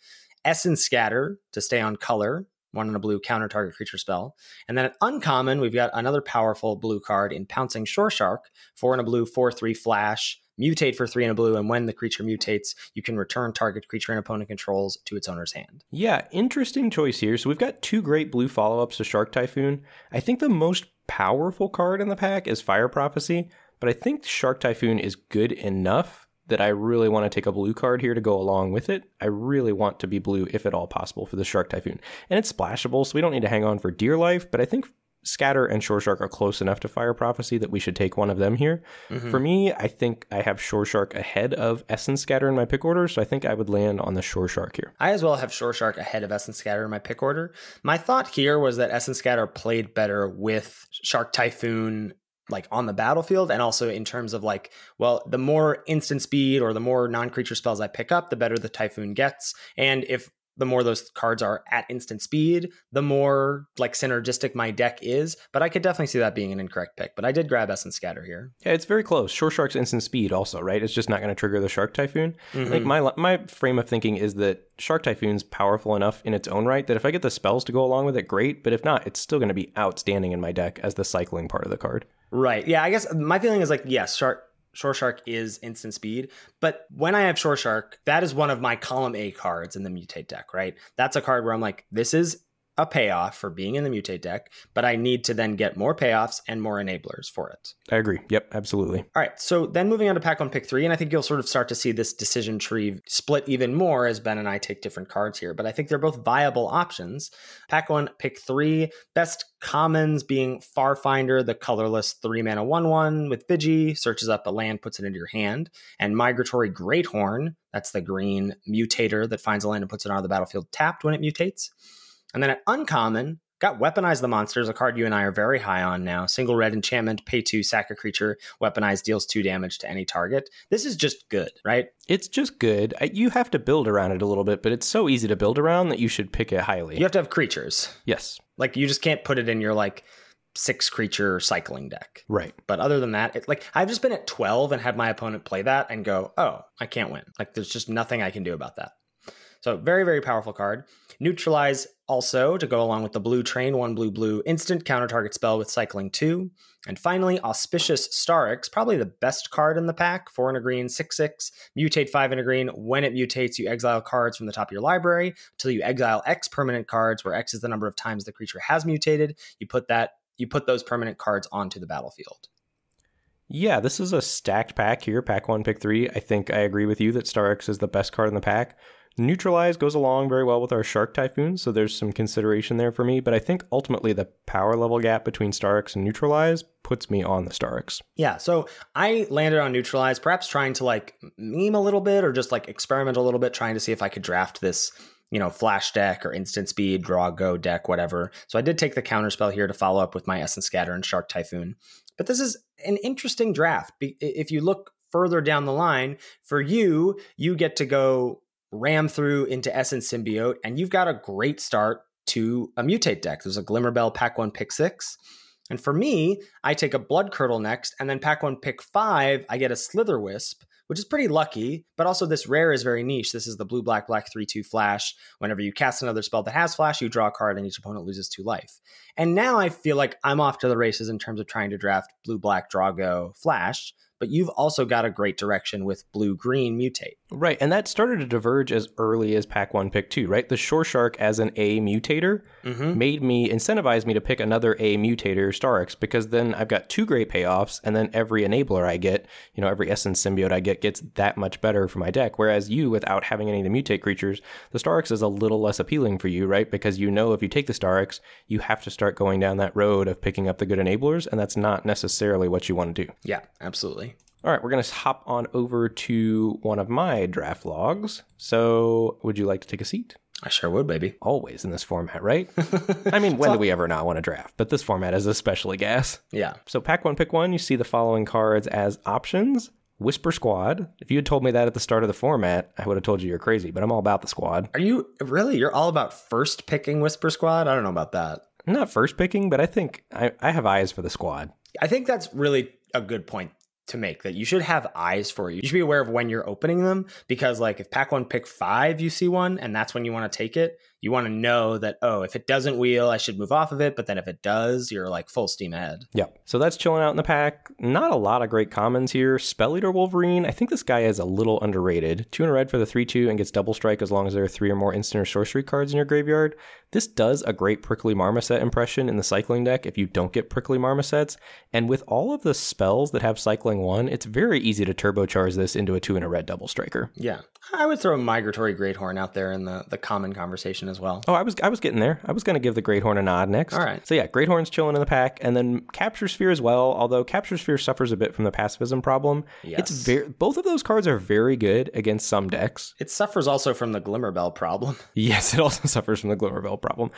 Speaker 3: Essence Scatter to stay on color, one in a blue counter target creature spell. And then at uncommon, we've got another powerful blue card in Pouncing Shore Shark, four in a blue, four three flash, mutate for three in a blue, and when the creature mutates, you can return target creature and opponent controls to its owner's hand.
Speaker 2: Yeah, interesting choice here. So we've got two great blue follow-ups to Shark Typhoon. I think the most powerful card in the pack is Fire Prophecy, but I think Shark Typhoon is good enough that I really want to take a blue card here to go along with it. I really want to be blue, if at all possible, for the Shark Typhoon. And it's splashable, so we don't need to hang on for dear life, but I think Scatter and Shore Shark are close enough to Fire Prophecy that we should take one of them here. Mm-hmm. For me, I think I have Shore Shark ahead of Essence Scatter in my pick order, so I think I would land on the Shore Shark here.
Speaker 3: I as well have Shore Shark ahead of Essence Scatter in my pick order. My thought here was that Essence Scatter played better with Shark Typhoon like on the battlefield and also in terms of like well the more instant speed or the more non-creature spells i pick up the better the typhoon gets. And if the more those cards are at instant speed the more like synergistic my deck is. But i could definitely see that being an incorrect pick. But i did grab essence scatter here.
Speaker 2: Yeah it's very close. Shore shark's instant speed also right? It's just not going to trigger the shark typhoon. Mm-hmm. like my my frame of thinking is that shark typhoon's powerful enough in its own right that if i get the spells to go along with it great. But if not it's still going to be outstanding in my deck as the cycling part of the card
Speaker 3: Right. Yeah. I guess my feeling is like, yes, Shark Shore Shark is instant speed, but when I have Shore Shark, that is one of my column A cards in the mutate deck, right? That's a card where I'm like, this is a payoff for being in the mutate deck, but I need to then get more payoffs and more enablers for it.
Speaker 2: I agree. Yep, absolutely.
Speaker 3: All right, so then moving on to pack one, pick three, and I think you'll sort of start to see this decision tree split even more as Ben and I take different cards here, but I think they're both viable options. Pack one, pick three, best commons being Farfinder, the colorless three mana 1 1 with Vigi, searches up a land, puts it into your hand, and Migratory Greathorn, that's the green mutator that finds a land and puts it on the battlefield tapped when it mutates. And then at uncommon, got Weaponize the Monsters, a card you and I are very high on now. Single red enchantment, pay two, sack a creature, weaponize deals two damage to any target. This is just good, right?
Speaker 2: It's just good. You have to build around it a little bit, but it's so easy to build around that you should pick it highly.
Speaker 3: You have to have creatures.
Speaker 2: Yes.
Speaker 3: Like you just can't put it in your like six creature cycling deck.
Speaker 2: Right.
Speaker 3: But other than that, it, like I've just been at 12 and had my opponent play that and go, "Oh, I can't win." Like there's just nothing I can do about that. So, very very powerful card. Neutralize also to go along with the blue train, one blue blue instant counter target spell with cycling 2. And finally, Auspicious Starrix, probably the best card in the pack, 4 in a green, 6 6, mutate 5 in a green. When it mutates, you exile cards from the top of your library until you exile X permanent cards, where X is the number of times the creature has mutated. You put that you put those permanent cards onto the battlefield.
Speaker 2: Yeah, this is a stacked pack here, pack one, pick three. I think I agree with you that Starrix is the best card in the pack. Neutralize goes along very well with our Shark Typhoon, so there's some consideration there for me. But I think ultimately the power level gap between Starrix and Neutralize puts me on the Starrix.
Speaker 3: Yeah, so I landed on Neutralize, perhaps trying to like meme a little bit or just like experiment a little bit, trying to see if I could draft this you know, flash deck or instant speed, draw, go deck, whatever. So I did take the counter spell here to follow up with my Essence Scatter and Shark Typhoon. But this is an interesting draft. If you look further down the line, for you, you get to go ram through into Essence Symbiote, and you've got a great start to a mutate deck. There's a Glimmerbell pack one, pick six. And for me, I take a Blood Curdle next, and then pack one, pick five, I get a Slither Wisp, which is pretty lucky, but also this rare is very niche. This is the blue, black, black 3 2 flash. Whenever you cast another spell that has flash, you draw a card and each opponent loses two life. And now I feel like I'm off to the races in terms of trying to draft blue, black, draw, go, flash but you've also got a great direction with blue green mutate.
Speaker 2: Right. And that started to diverge as early as pack one, pick two, right? The Shore Shark as an A mutator mm-hmm. made me incentivize me to pick another A mutator, Starrix, because then I've got two great payoffs, and then every enabler I get, you know, every essence symbiote I get gets that much better for my deck. Whereas you, without having any of the mutate creatures, the Starrix is a little less appealing for you, right? Because you know if you take the Starrix, you have to start going down that road of picking up the good enablers, and that's not necessarily what you want to do.
Speaker 3: Yeah, absolutely.
Speaker 2: All right, we're going to hop on over to one of my draft logs. So, would you like to take a seat?
Speaker 3: I sure would, baby.
Speaker 2: Always in this format, right? I mean, when do we ever not want to draft? But this format is especially gas.
Speaker 3: Yeah.
Speaker 2: So, pack one, pick one. You see the following cards as options Whisper Squad. If you had told me that at the start of the format, I would have told you you're crazy, but I'm all about the squad.
Speaker 3: Are you really? You're all about first picking Whisper Squad? I don't know about that.
Speaker 2: Not first picking, but I think I, I have eyes for the squad.
Speaker 3: I think that's really a good point to make that you should have eyes for you. You should be aware of when you're opening them because like if pack one pick five, you see one and that's when you want to take it, you want to know that oh if it doesn't wheel i should move off of it but then if it does you're like full steam ahead.
Speaker 2: Yeah. So that's chilling out in the pack. Not a lot of great commons here. Spell eater wolverine i think this guy is a little underrated. Two in a red for the 3-2 and gets double strike as long as there are three or more instant or sorcery cards in your graveyard. This does a great prickly marmoset impression in the cycling deck if you don't get prickly marmosets. And with all of the spells that have cycling one it's very easy to turbocharge this into a two in a red double striker.
Speaker 3: Yeah. I would throw a migratory greathorn out there in the, the common conversation as as well.
Speaker 2: Oh, I was I was getting there. I was going to give the Great Horn a nod next.
Speaker 3: All right.
Speaker 2: So yeah, Greathorn's chilling in the pack, and then Capture Sphere as well. Although Capture Sphere suffers a bit from the pacifism problem.
Speaker 3: Yes.
Speaker 2: It's very both of those cards are very good against some decks.
Speaker 3: It suffers also from the Glimmerbell problem.
Speaker 2: Yes, it also suffers from the Glimmerbell problem.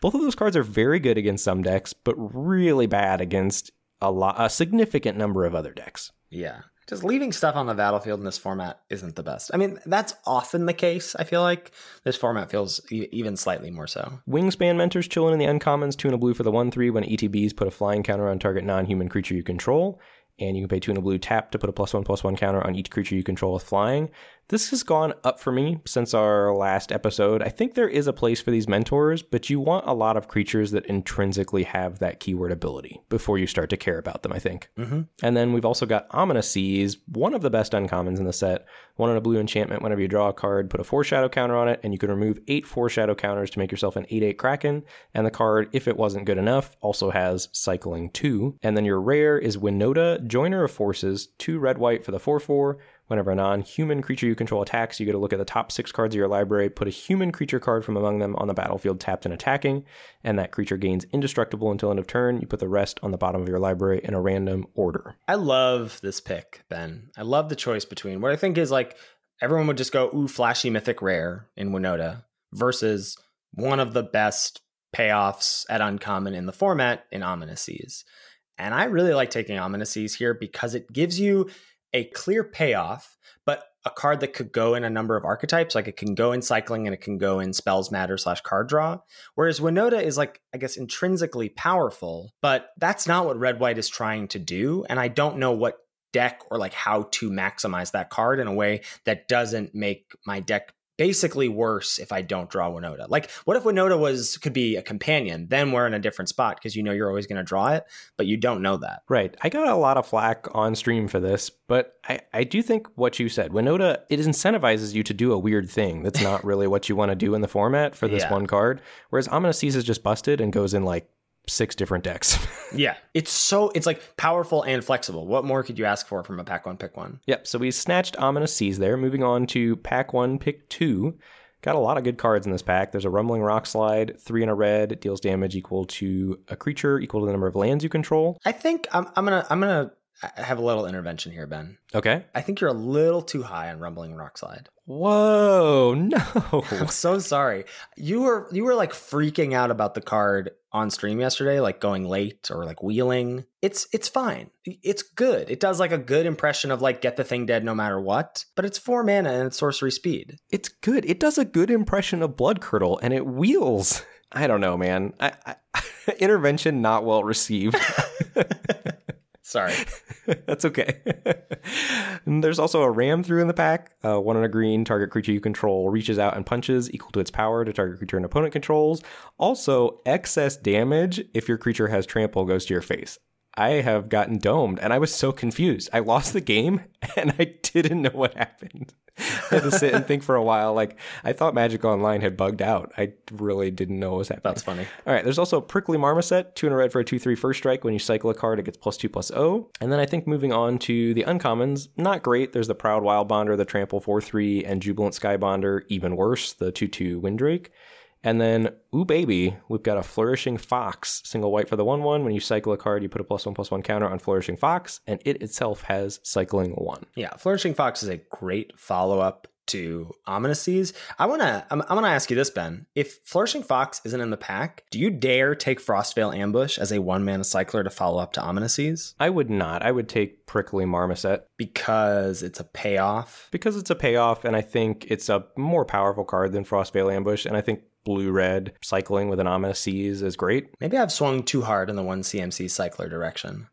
Speaker 2: Both of those cards are very good against some decks, but really bad against a lot a significant number of other decks.
Speaker 3: Yeah just leaving stuff on the battlefield in this format isn't the best. I mean, that's often the case. I feel like this format feels e- even slightly more so.
Speaker 2: Wingspan Mentors chilling in the uncommons, two and a blue for the 1 3 when ETBs put a flying counter on target non human creature you control. And you can pay two and a blue tap to put a plus one plus one counter on each creature you control with flying. This has gone up for me since our last episode. I think there is a place for these mentors, but you want a lot of creatures that intrinsically have that keyword ability before you start to care about them, I think.
Speaker 3: Mm-hmm.
Speaker 2: And then we've also got Ominous Seas, one of the best uncommons in the set. One on a blue enchantment, whenever you draw a card, put a foreshadow counter on it, and you can remove eight foreshadow counters to make yourself an 8 8 Kraken. And the card, if it wasn't good enough, also has cycling 2. And then your rare is Winota, Joiner of Forces, 2 red white for the 4 4. Whenever a non human creature you control attacks, you get to look at the top six cards of your library, put a human creature card from among them on the battlefield tapped and attacking, and that creature gains indestructible until end of turn. You put the rest on the bottom of your library in a random order.
Speaker 3: I love this pick, Ben. I love the choice between what I think is like everyone would just go, ooh, flashy mythic rare in Winota versus one of the best payoffs at uncommon in the format in Ominous Seas. And I really like taking Ominous Seas here because it gives you a clear payoff, but a card that could go in a number of archetypes. Like it can go in cycling and it can go in spells matter slash card draw. Whereas Winota is like, I guess, intrinsically powerful, but that's not what red white is trying to do. And I don't know what deck or like how to maximize that card in a way that doesn't make my deck basically worse if I don't draw Winota. Like, what if Winota was could be a companion? Then we're in a different spot because you know you're always going to draw it, but you don't know that.
Speaker 2: Right. I got a lot of flack on stream for this, but I, I do think what you said, Winota, it incentivizes you to do a weird thing that's not really what you want to do in the format for this
Speaker 3: Yeah.
Speaker 2: one card. Whereas Ominous Seas is just busted and goes in like six different decks.
Speaker 3: Yeah, it's so it's like powerful and flexible. What more could you ask for from a pack one pick one?
Speaker 2: Yep, so we snatched Ominous Seas there. Moving on to pack one, pick two. Got a lot of good cards in this pack. There's a Rumbling Rock Slide, three in a red, deals damage equal to a creature equal to the number of lands you control.
Speaker 3: I think I'm, I'm gonna I'm gonna have a little intervention here, Ben.
Speaker 2: Okay.
Speaker 3: I think you're a little too high on Rumbling Rock Slide.
Speaker 2: Whoa, no.
Speaker 3: I'm so sorry. You were you were like freaking out about the card on stream yesterday, like going late or like wheeling. It's it's fine. It's good. It does like a good impression of like get the thing dead no matter what. But it's four mana and it's sorcery speed.
Speaker 2: It's good. It does a good impression of Blood Curdle and it wheels. I don't know, man. I, I, intervention not well received.
Speaker 3: Sorry.
Speaker 2: That's okay. There's also a ram through in the pack. Uh, one on a green, target creature you control reaches out and punches equal to its power to target creature an opponent controls. Also, excess damage if your creature has trample goes to your face. I have gotten domed and I was so confused. I lost the game and I didn't know what happened. I had to sit and think for a while. Like, I thought Magic Online had bugged out. I really didn't know what was happening.
Speaker 3: That's funny.
Speaker 2: All right, there's also Prickly Marmoset, two in a red for a 2 3 first strike. When you cycle a card, it gets plus 2 plus O. And then I think moving on to the uncommons, not great. There's the Proud Wild Bonder, the Trample 4 3, and Jubilant Sky Bonder, even worse, the 2 2 Windrake. And then, ooh baby, we've got a Flourishing Fox, single white for the 1 1. When you cycle a card, you put a plus 1 plus 1 counter on Flourishing Fox, and it itself has cycling 1.
Speaker 3: Yeah, Flourishing Fox is a great follow up to Ominous Seas. I wanna I'm, I'm gonna ask you this, Ben. If Flourishing Fox isn't in the pack, do you dare take Frostveil Ambush as a one mana cycler to follow up to Ominous Seas?
Speaker 2: I would not. I would take Prickly Marmoset
Speaker 3: Because it's a payoff.
Speaker 2: because it's a payoff, and I think it's a more powerful card than Frostveil Ambush, and I think blue red cycling with an seas is great.
Speaker 3: Maybe I've swung too hard in the one CMC cycler direction.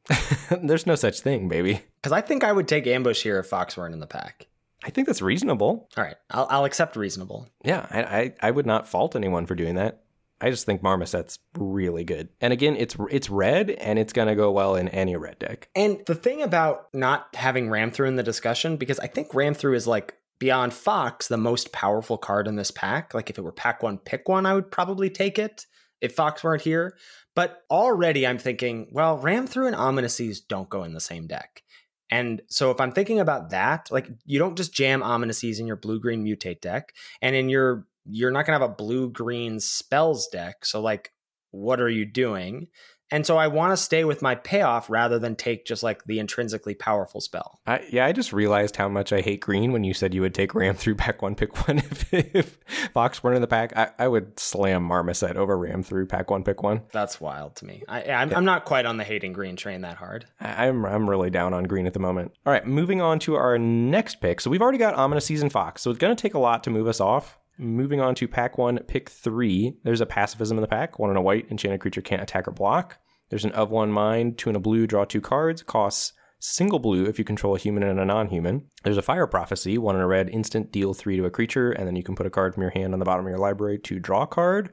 Speaker 2: There's no such thing, baby.
Speaker 3: Because I think I would take Ambush here if Fox weren't in the pack.
Speaker 2: I think that's reasonable.
Speaker 3: All right, I'll, I'll accept reasonable.
Speaker 2: Yeah, I, I, I would not fault anyone for doing that. I just think Marmoset's really good. And again, it's it's red and it's gonna go well in any red deck.
Speaker 3: And the thing about not having Ram through in the discussion, because I think Ram through is like beyond Fox, the most powerful card in this pack. Like if it were pack one, pick one, I would probably take it if Fox weren't here. But already I'm thinking, well, Ram through and Ominous Seas don't go in the same deck. And so if I'm thinking about that, like you don't just jam Ominous Seas in your blue green mutate deck, and in your you're not gonna have a blue green spells deck. So like, what are you doing? And so I want to stay with my payoff rather than take just like the intrinsically powerful spell.
Speaker 2: I, yeah, I just realized how much I hate green when you said you would take Ram through pack one, pick one. If, if Fox weren't in the pack, I, I would slam Marmoset over Ram through pack one, pick one.
Speaker 3: That's wild to me. I, I'm, I'm not quite on the hating green train that hard.
Speaker 2: I- I'm I'm really down on green at the moment. All right, moving on to our next pick. So we've already got Ominous Season Fox, so it's going to take a lot to move us off. Moving on to pack one, pick three. There's a pacifism in the pack. One in a white, enchanted creature can't attack or block. There's an of one mind, two in a blue, draw two cards, costs single blue if you control a human and a non human. There's a Fire Prophecy, one in a red, instant, deal three to a creature, and then you can put a card from your hand on the bottom of your library to draw a card.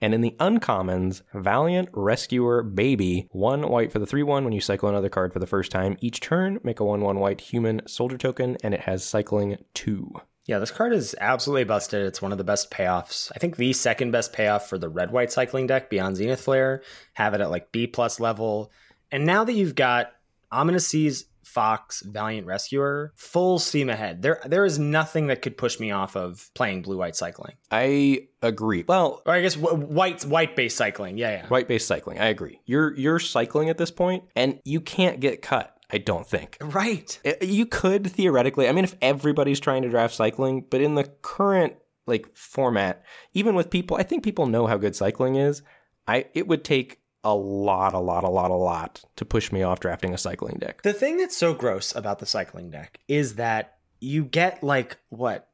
Speaker 2: And in the uncommons, Valiant Rescuer Baby, one white for the 3 1 when you cycle another card for the first time. Each turn, make a 1 1 white human soldier token, and it has cycling 2.
Speaker 3: Yeah, this card is absolutely busted. It's one of the best payoffs. I think the second best payoff for the red white cycling deck beyond Zenith Flare. Have it at like B plus level. And now that you've got Ominous Seas Fox, Valiant Rescuer, full steam ahead. There, there is nothing that could push me off of playing blue white cycling.
Speaker 2: I agree. Well,
Speaker 3: or I guess white white based cycling. Yeah, yeah.
Speaker 2: White based cycling. I agree. You're you're cycling at this point, and you can't get cut. I don't think.
Speaker 3: Right.
Speaker 2: You could theoretically. I mean, if everybody's trying to draft cycling, but in the current like format, even with people, I think people know how good cycling is. I it would take a lot, a lot, a lot, a lot to push me off drafting a cycling deck.
Speaker 3: The thing that's so gross about the cycling deck is that you get like what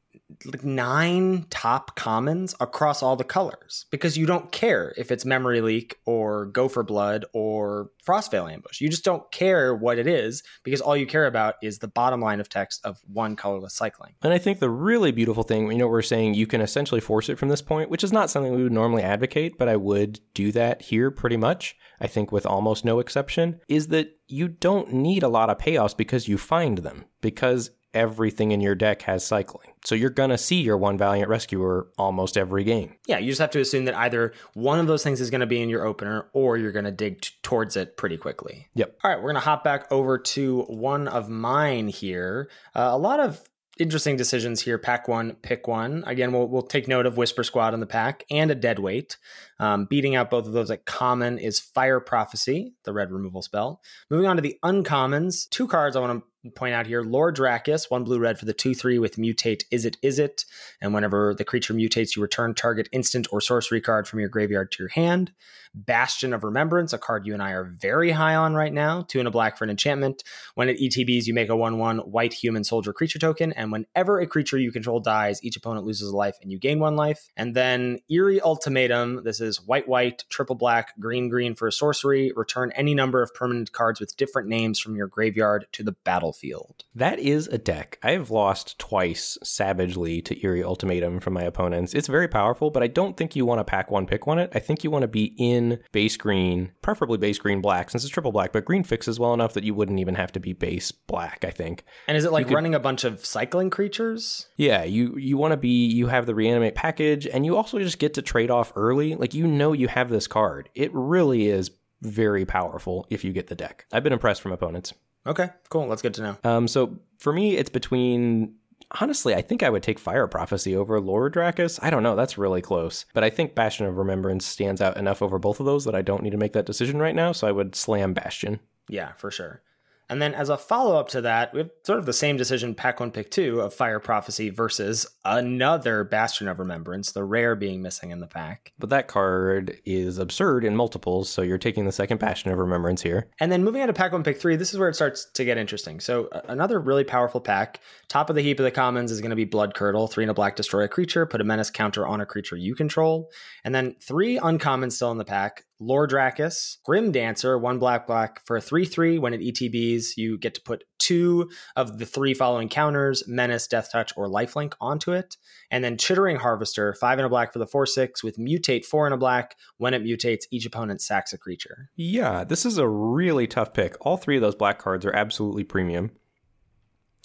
Speaker 3: like nine top commons across all the colors because you don't care if it's memory leak or Go for Blood or frostveil ambush. You just don't care what it is because all you care about is the bottom line of text of one colorless cycling.
Speaker 2: And i think the really beautiful thing you know we're saying you can essentially force it from this point which is not something we would normally advocate but i would do that here pretty much i think with almost no exception is that you don't need a lot of payoffs because you find them. Because everything in your deck has cycling. So you're going to see your one Valiant Rescuer almost every game.
Speaker 3: Yeah, you just have to assume that either one of those things is going to be in your opener or you're going to dig t- towards it pretty quickly.
Speaker 2: Yep.
Speaker 3: All right, we're going to hop back over to one of mine here. Uh, a lot of interesting decisions here. Pack one, pick one. Again, we'll, we'll take note of Whisper Squad in the pack and a dead weight. Um, beating out both of those at common is Fire Prophecy, the red removal spell. Moving on to the uncommons, two cards I want to point out here Lore Drakkis, one blue red for the 2 3 with mutate is it is it. And whenever the creature mutates, you return target instant or sorcery card from your graveyard to your hand. Bastion of Remembrance, a card you and I are very high on right now. Two and a black for an enchantment. When it ETBs, you make a 1 1 white human soldier creature token. And whenever a creature you control dies, each opponent loses a life and you gain one life. And then Eerie Ultimatum. This is white, white, triple black, green, green for a sorcery. Return any number of permanent cards with different names from your graveyard to the battlefield.
Speaker 2: That is a deck. I have lost twice savagely to Eerie Ultimatum from my opponents. It's very powerful, but I don't think you want to pack one, pick one it. I think you want to be in base green, preferably base green black since it's triple black, but green fixes well enough that you wouldn't even have to be base black, I think.
Speaker 3: And is it like could, running a bunch of cycling creatures?
Speaker 2: Yeah, you you want to be you have the reanimate package and you also just get to trade off early. Like you know you have this card. It really is very powerful if you get the deck. I've been impressed from opponents.
Speaker 3: Okay, cool. That's good to know.
Speaker 2: Um, so for me, it's between honestly, I think I would take Fire Prophecy over Lore Drakkis. I don't know. That's really close. But I think Bastion of Remembrance stands out enough over both of those that I don't need to make that decision right now. So I would slam Bastion.
Speaker 3: Yeah, for sure. And then as a follow up to that, we have sort of the same decision, pack one, pick two of Fire Prophecy versus another Bastion of Remembrance, the rare being missing in the pack.
Speaker 2: But that card is absurd in multiples, so you're taking the second Bastion of Remembrance here.
Speaker 3: And then moving on to pack one, pick three, this is where it starts to get interesting. So another really powerful pack. Top of the heap of the commons is going to be Blood Curdle, three and a black, destroy a creature, put a menace counter on a creature you control. And then three uncommons still in the pack. Lore Drakkis, Grim Dancer, one black black for a 3 3. When it ETBs, you get to put two of the three following counters Menace, Death Touch, or Lifelink onto it. And then Chittering Harvester, five and a black for the 4 6 with Mutate, four and a black. When it mutates, each opponent sacks a creature.
Speaker 2: Yeah, this is a really tough pick. All three of those black cards are absolutely premium.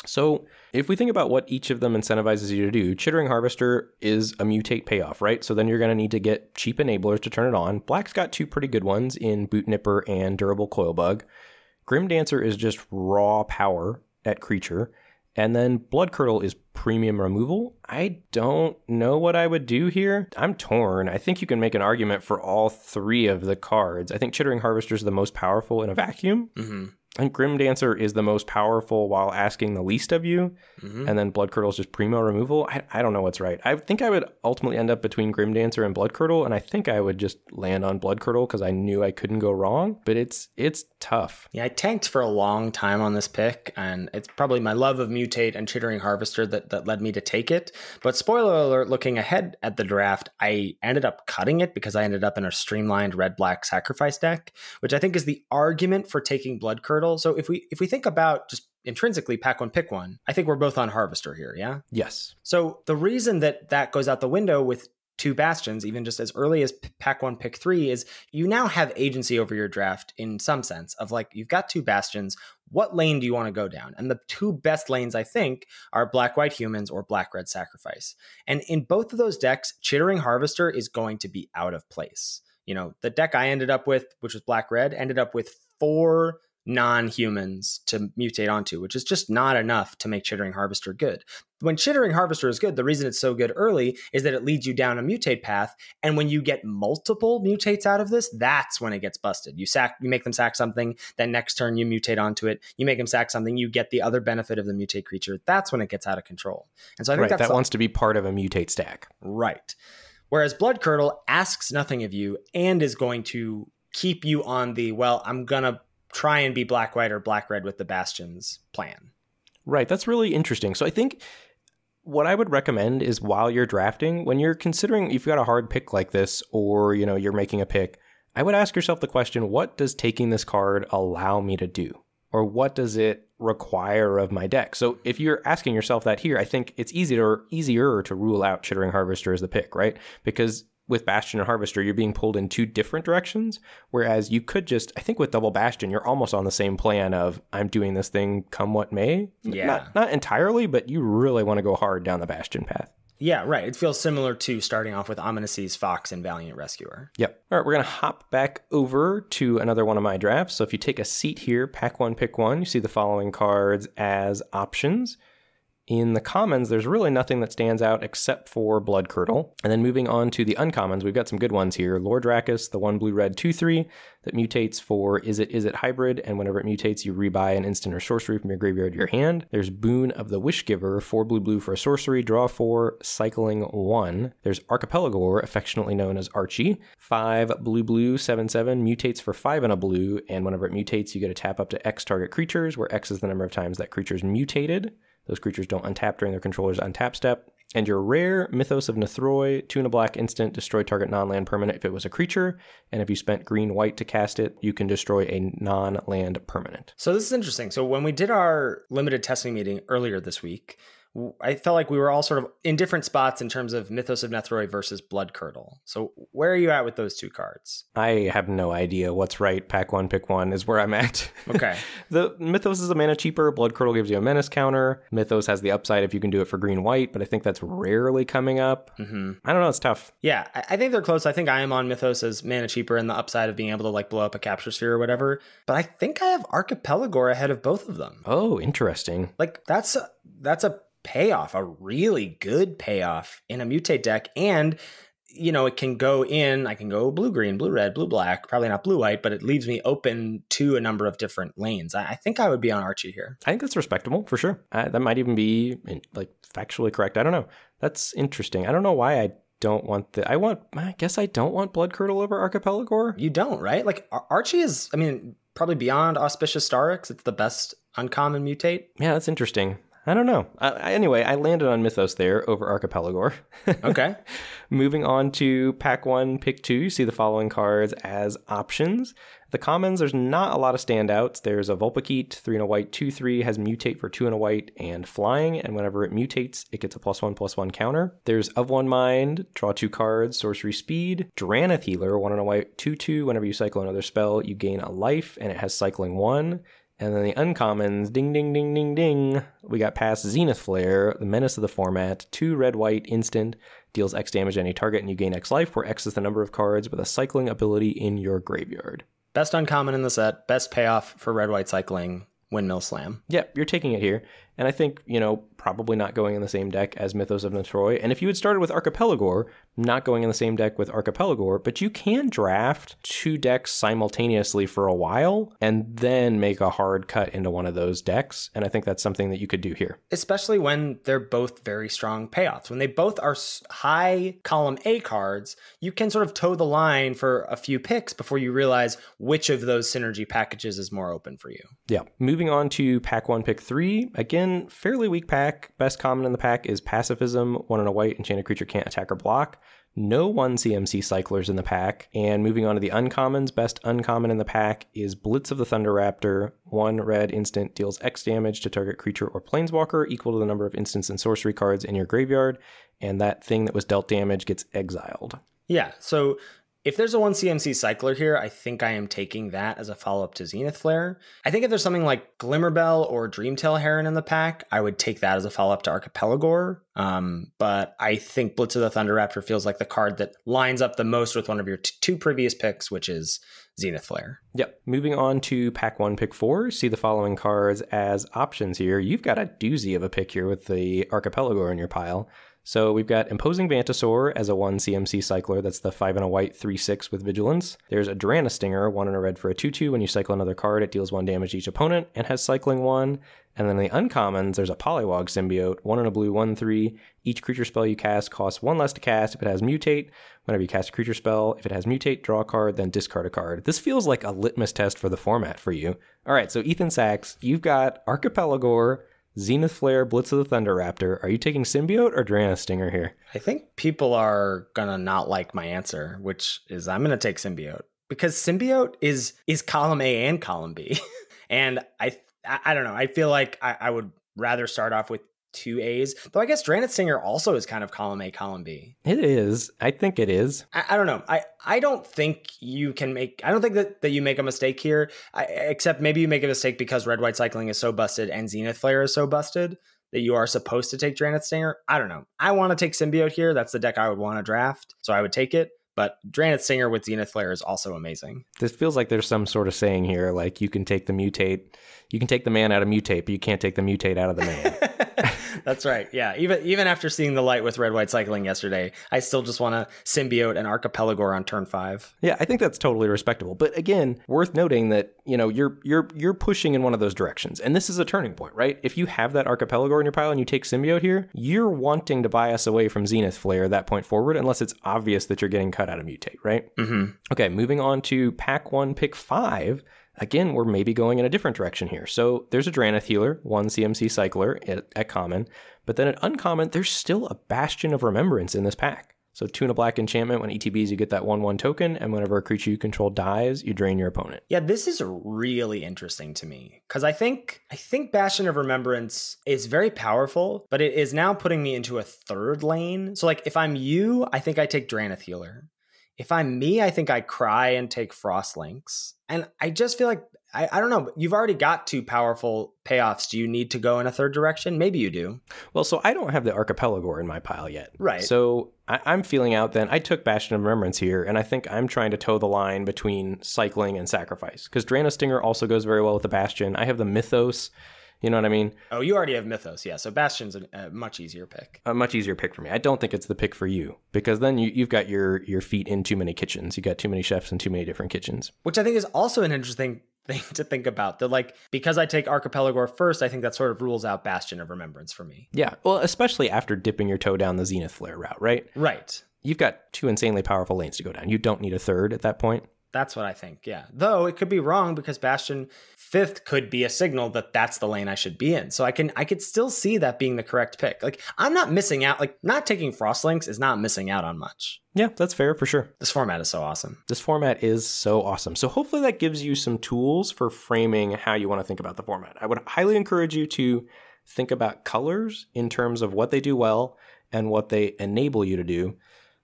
Speaker 2: So, if we think about what each of them incentivizes you to do, Chittering Harvester is a mutate payoff, right? So then you're going to need to get cheap enablers to turn it on. Black's got two pretty good ones in Boot Nipper and Durable Coil Bug. Grim Dancer is just raw power at creature. And then Blood Curdle is premium removal. I don't know what I would do here. I'm torn. I think you can make an argument for all three of the cards. I think Chittering Harvester is the most powerful in a vacuum. Mm-hmm. I think Grim Dancer is the most powerful while asking the least of you, mm-hmm. and then Blood Curdle is just primo removal. I, I don't know what's right. I think I would ultimately end up between Grim Dancer and Blood Curdle, and I think I would just land on Blood Curdle because I knew I couldn't go wrong. But it's it's tough.
Speaker 3: Yeah, I tanked for a long time on this pick, and it's probably my love of Mutate and Chittering Harvester that that led me to take it. But spoiler alert: looking ahead at the draft, I ended up cutting it because I ended up in a streamlined red black sacrifice deck, which I think is the argument for taking Blood Curdle So if we if we think about just intrinsically pack one pick one, I think we're both on Harvester here, yeah.
Speaker 2: Yes.
Speaker 3: So the reason that that goes out the window with two bastions, even just as early as pack one, pick three, is you now have agency over your draft in some sense of like you've got two bastions. What lane do you want to go down? And the two best lanes, I think, are black white humans or black red sacrifice. And in both of those decks, Chittering Harvester is going to be out of place. You know, the deck I ended up with, which was black red, ended up with four non-humans to mutate onto, which is just not enough to make Chittering Harvester good. When Chittering Harvester is good, the reason it's so good early is that it leads you down a mutate path, and when you get multiple mutates out of this, that's when it gets busted. You sack, you make them sack something, then next turn you mutate onto it. You make them sack something, you get the other benefit of the mutate creature. That's when it gets out of control. And so I think
Speaker 2: right,
Speaker 3: that
Speaker 2: wants to be part of a mutate stack.
Speaker 3: Right. Whereas Blood Curdle asks nothing of you and is going to keep you on the well, I'm gonna try and be black white or black red with the bastions plan.
Speaker 2: Right. That's really interesting. So I think what I would recommend is while you're drafting, when you're considering if you've got a hard pick like this or, you know, you're making a pick, I would ask yourself the question, what does taking this card allow me to do? Or what does it require of my deck? So if you're asking yourself that here, I think it's easier easier to rule out Chittering Harvester as the pick, right? Because with Bastion and Harvester, you're being pulled in two different directions. Whereas you could just, I think with Double Bastion, you're almost on the same plan of I'm doing this thing come what may.
Speaker 3: Yeah.
Speaker 2: Not, not entirely, but you really want to go hard down the Bastion path.
Speaker 3: Yeah, right. It feels similar to starting off with Ominous Seas Fox and Valiant Rescuer.
Speaker 2: Yep. All right, we're going to hop back over to another one of my drafts. So if you take a seat here, pack one, pick one, you see the following cards as options. In the commons, there's really nothing that stands out except for Blood Curdle. And then moving on to the uncommons, we've got some good ones here. Lord Lore Drakkis, the one blue red 2 3 that mutates for Izzet It hybrid, and whenever it mutates, you rebuy an instant or sorcery from your graveyard to your hand. There's Boon of the Wishgiver, 4 blue blue for a sorcery, draw 4, cycling 1. There's Archipelagore, affectionately known as Archie, 5 blue blue 7 7, mutates for 5 and a blue, and whenever it mutates, you get to tap up to X target creatures, where X is the number of times that creature's mutated. Those creatures don't untap during their controller's untap step. And your rare Mythos of Nethroi, two and a black instant, destroy target non land permanent if it was a creature. And if you spent green white to cast it, you can destroy a non land permanent.
Speaker 3: So this is interesting. So when we did our limited testing meeting earlier this week, I felt like we were all sort of in different spots in terms of Mythos of Nethroi versus Blood Curdle. So where are you at with those two cards?
Speaker 2: I have no idea what's right. Pack one, pick one is where I'm at.
Speaker 3: Okay.
Speaker 2: the Mythos is a mana cheaper. Blood Curdle gives you a menace counter. Mythos has the upside if you can do it for green white, but I think that's rarely coming up.
Speaker 3: Mm-hmm.
Speaker 2: I don't know. It's tough.
Speaker 3: Yeah, I think they're close. I think I am on Mythos as mana cheaper and the upside of being able to like blow up a capture sphere or whatever. But I think I have Archipelagore ahead of both of them.
Speaker 2: Oh, interesting.
Speaker 3: Like that's a, that's a payoff, a really good payoff in a mutate deck. And, you know, it can go in, I can go blue green, blue red, blue black, probably not blue white, but it leaves me open to a number of different lanes. I, I think I would be on Archie here.
Speaker 2: I think that's respectable for sure. That might even be like factually correct. I don't know. That's interesting. I don't know why I don't want the. I want. I guess I don't want Blood Curdle over Archipelagore.
Speaker 3: You don't, right? Like Archie is. I mean, probably beyond Auspicious Starrix. It's the best uncommon mutate.
Speaker 2: Yeah, that's interesting. I don't know. Uh, anyway, I landed on Mythos there over Archipelagore.
Speaker 3: okay.
Speaker 2: Moving on to pack one, pick two. You see the following cards as options. The commons, there's not a lot of standouts. There's a Vulpikeet, three and a white, two, three, has mutate for two and a white and flying. And whenever it mutates, it gets a plus one, plus one counter. There's of one mind, draw two cards, sorcery speed. Drannith Healer, one and a white, two, two. Whenever you cycle another spell, you gain a life, and it has cycling one. And then the uncommons, ding, ding, ding, ding, ding. We got past Zenith Flare, the menace of the format, two red, white, instant, deals X damage to any target, and you gain X life, where X is the number of cards with a cycling ability in your graveyard.
Speaker 3: Best uncommon in the set, best payoff for red, white cycling, Windmill Slam.
Speaker 2: Yep, you're taking it here. And I think, you know, probably not going in the same deck as Mythos of Nethroi. And if you had started with Archipelagore, not going in the same deck with Archipelagore, but you can draft two decks simultaneously for a while and then make a hard cut into one of those decks. And I think that's something that you could do here.
Speaker 3: Especially when they're both very strong payoffs. When they both are high column A cards, you can sort of toe the line for a few picks before you realize which of those synergy packages is more open for you.
Speaker 2: Yeah. Moving on to pack one, pick three. Again, again, fairly weak pack. Best common in the pack is Pacifism. One in a white, enchanted creature can't attack or block. No one CMC cyclers in the pack. And moving on to the uncommons, best uncommon in the pack is Blitz of the Thunder Raptor. One red instant deals X damage to target creature or planeswalker equal to the number of instants and sorcery cards in your graveyard. And that thing that was dealt damage gets exiled.
Speaker 3: Yeah. So if there's a one CMC cycler here, I think I am taking that as a follow up to Zenith Flare. I think if there's something like Glimmerbell or Dreamtail Heron in the pack, I would take that as a follow up to Archipelagore. Um, but I think Blitz of the Thunder Raptor feels like the card that lines up the most with one of your t- two previous picks, which is Zenith Flare.
Speaker 2: Yep. Moving on to pack one, pick four. See the following cards as options here. You've got a doozy of a pick here with the Archipelagore in your pile. So we've got Imposing Vantasaur as a 1 CMC cycler. That's the 5 and a white 3 6 with Vigilance. There's a Drannith Stinger, 1 and a red for a 2 2. When you cycle another card, it deals 1 damage to each opponent and has cycling 1. And then the uncommons, there's a Pollywog Symbiote, 1 in a blue 1 3. Each creature spell you cast costs 1 less to cast if it has Mutate. Whenever you cast a creature spell, if it has Mutate, draw a card, then discard a card. This feels like a litmus test for the format for you. All right, so Ethan Sachs, you've got Archipelagore. Zenith Flare, Blitz of the Thunder Raptor. Are you taking Symbiote or Drannith Stinger here?
Speaker 3: I think people are gonna not like my answer, which is I'm gonna take Symbiote because Symbiote is is column A and column B, and I I don't know. I feel like I, I would rather start off with two A's. Though I guess Drannith Stinger also is kind of column A, column B.
Speaker 2: It is. I think it is.
Speaker 3: I, I don't know. I, I don't think you can make. I don't think that, that you make a mistake here. I, except maybe you make a mistake because red white cycling is so busted and Zenith Flare is so busted that you are supposed to take Drannith Stinger. I don't know. I want to take Symbiote here. That's the deck I would want to draft, so I would take it. But Drannith Stinger with Zenith Flare is also amazing.
Speaker 2: This feels like there's some sort of saying here, like you can take the mutate, you can take the man out of mutate, but you can't take the mutate out of the man.
Speaker 3: That's right. Yeah. Even even after seeing the light with red white cycling yesterday, I still just want to symbiote an archipelagore on turn five.
Speaker 2: Yeah, I think that's totally respectable. But again, worth noting that you know you're you're you're pushing in one of those directions, and this is a turning point, right? If you have that archipelagore in your pile and you take symbiote here, you're wanting to buy us away from Zenith Flare that point forward, unless it's obvious that you're getting cut out of mutate, right?
Speaker 3: Mm-hmm.
Speaker 2: Okay, moving on to pack one, pick five again, we're maybe going in a different direction here. So there's a Drannith healer, one CMC cycler at, at, common, but then at uncommon, there's still a Bastion of Remembrance in this pack. So tune a black enchantment, when ETBs, you get that 1 1 token, and whenever a creature you control dies, you drain your opponent.
Speaker 3: Yeah, this is really interesting to me. Because I think I think Bastion of Remembrance is very powerful, but it is now putting me into a third lane. So like if I'm you, I think I take Drannith Healer. If I'm me, I think I cry and take Frostlinks. And I just feel like I, I don't know. You've already got two powerful payoffs. Do you need to go in a third direction? Maybe you do.
Speaker 2: Well, so I don't have the Archipelagore in my pile yet.
Speaker 3: Right.
Speaker 2: So I, am feeling out then. I took Bastion of Remembrance here, and I think I'm trying to toe the line between cycling and sacrifice. Because Drannith Stinger also goes very well with the Bastion. I have the Mythos you know what I mean?
Speaker 3: Oh, you already have Mythos, yeah. So Bastion's a, a, much easier pick.
Speaker 2: A much easier pick for me. I don't think it's the pick for you because then you, you've got your your feet in too many kitchens. You've got too many chefs in too many different kitchens.
Speaker 3: Which I think is also an interesting thing to think about. That like because I take Archipelagore first, I think that sort of rules out Bastion of Remembrance for me.
Speaker 2: Yeah, well, especially after dipping your toe down the Zenith Flare route, right?
Speaker 3: Right.
Speaker 2: You've got two insanely powerful lanes to go down. You don't need a third at that point.
Speaker 3: That's what I think. Yeah. Though it could be wrong because Bastion fifth could be a signal that that's the lane I should be in. So I can I could still see that being the correct pick. Like I'm not missing out. Like not taking Frostlinks is not missing out on much.
Speaker 2: Yeah, that's fair for sure.
Speaker 3: This format is so awesome.
Speaker 2: This format is so awesome. So hopefully that gives you some tools for framing how you want to think about the format. I would highly encourage you to think about colors in terms of what they do well and what they enable you to do.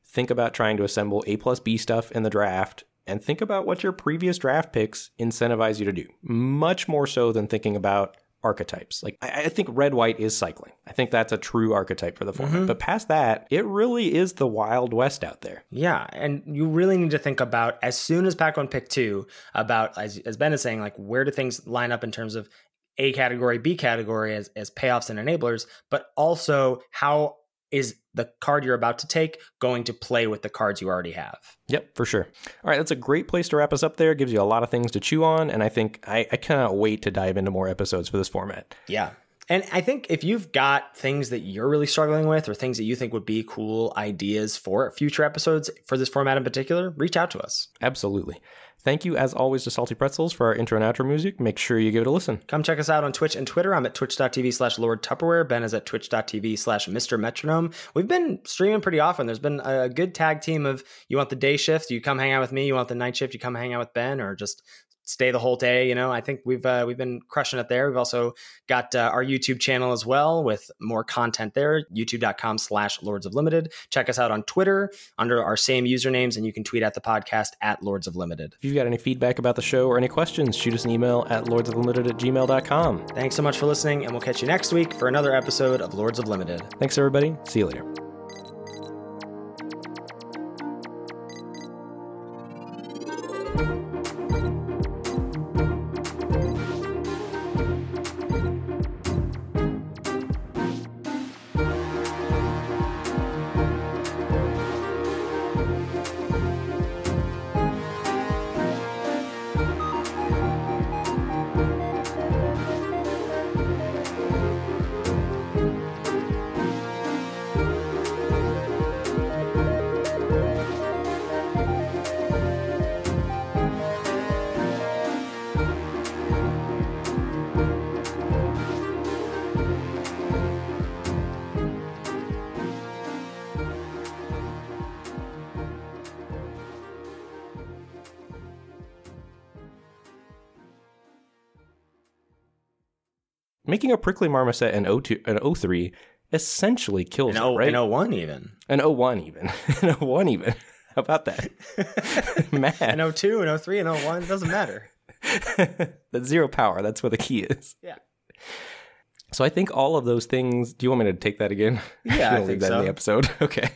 Speaker 2: Think about trying to assemble A plus B stuff in the draft and think about what your previous draft picks incentivize you to do, much more so than thinking about archetypes. Like, I, I think red white is cycling. I think that's a true archetype for the format. Mm-hmm. But past that, it really is the Wild West out there.
Speaker 3: Yeah. And you really need to think about, as soon as pack one, pick two, about, as, as Ben is saying, like, where do things line up in terms of a category, B category as, as payoffs and enablers, but also how is the card you're about to take going to play with the cards you already have.
Speaker 2: Yep, for sure. All right, that's a great place to wrap us up there. Gives you a lot of things to chew on, and I think I, I cannot wait to dive into more episodes for this format.
Speaker 3: Yeah. And I think if you've got things that you're really struggling with or things that you think would be cool ideas for future episodes for this format in particular, reach out to us.
Speaker 2: Absolutely. Thank you, as always, to Salty Pretzels for our intro and outro music. Make sure you give it a listen.
Speaker 3: Come check us out on Twitch and Twitter. I'm at twitch.tv slash Lord Tupperware. Ben is at twitch.tv slash Mr. Metronome. We've been streaming pretty often. There's been a good tag team of you want the day shift, you come hang out with me. You want the night shift, you come hang out with Ben, or just stay the whole day. You know, I think we've uh, we've been crushing it there. We've also got uh, our YouTube channel as well with more content there. YouTube.com slash Lords of Limited. Check us out on Twitter under our same usernames, and you can tweet at the podcast at Lords of Limited.
Speaker 2: If you've got any feedback about the show or any questions, shoot us an email at lordsoflimited at gmail.com.
Speaker 3: Thanks so much for listening, and we'll catch you next week for another episode of Lords of Limited.
Speaker 2: Thanks, everybody. See you later. Prickly marmoset an O2 an O3 essentially kills
Speaker 3: An,
Speaker 2: it, right?
Speaker 3: an 01 even.
Speaker 2: An O1 even. an O1 even. How about that? Math.
Speaker 3: An 02, an 03, an 01. It doesn't matter.
Speaker 2: That's zero power. That's where the key is.
Speaker 3: Yeah.
Speaker 2: So I think all of those things. Do you want me to take that again?
Speaker 3: Yeah, I think
Speaker 2: leave that in
Speaker 3: so.
Speaker 2: the episode. Okay.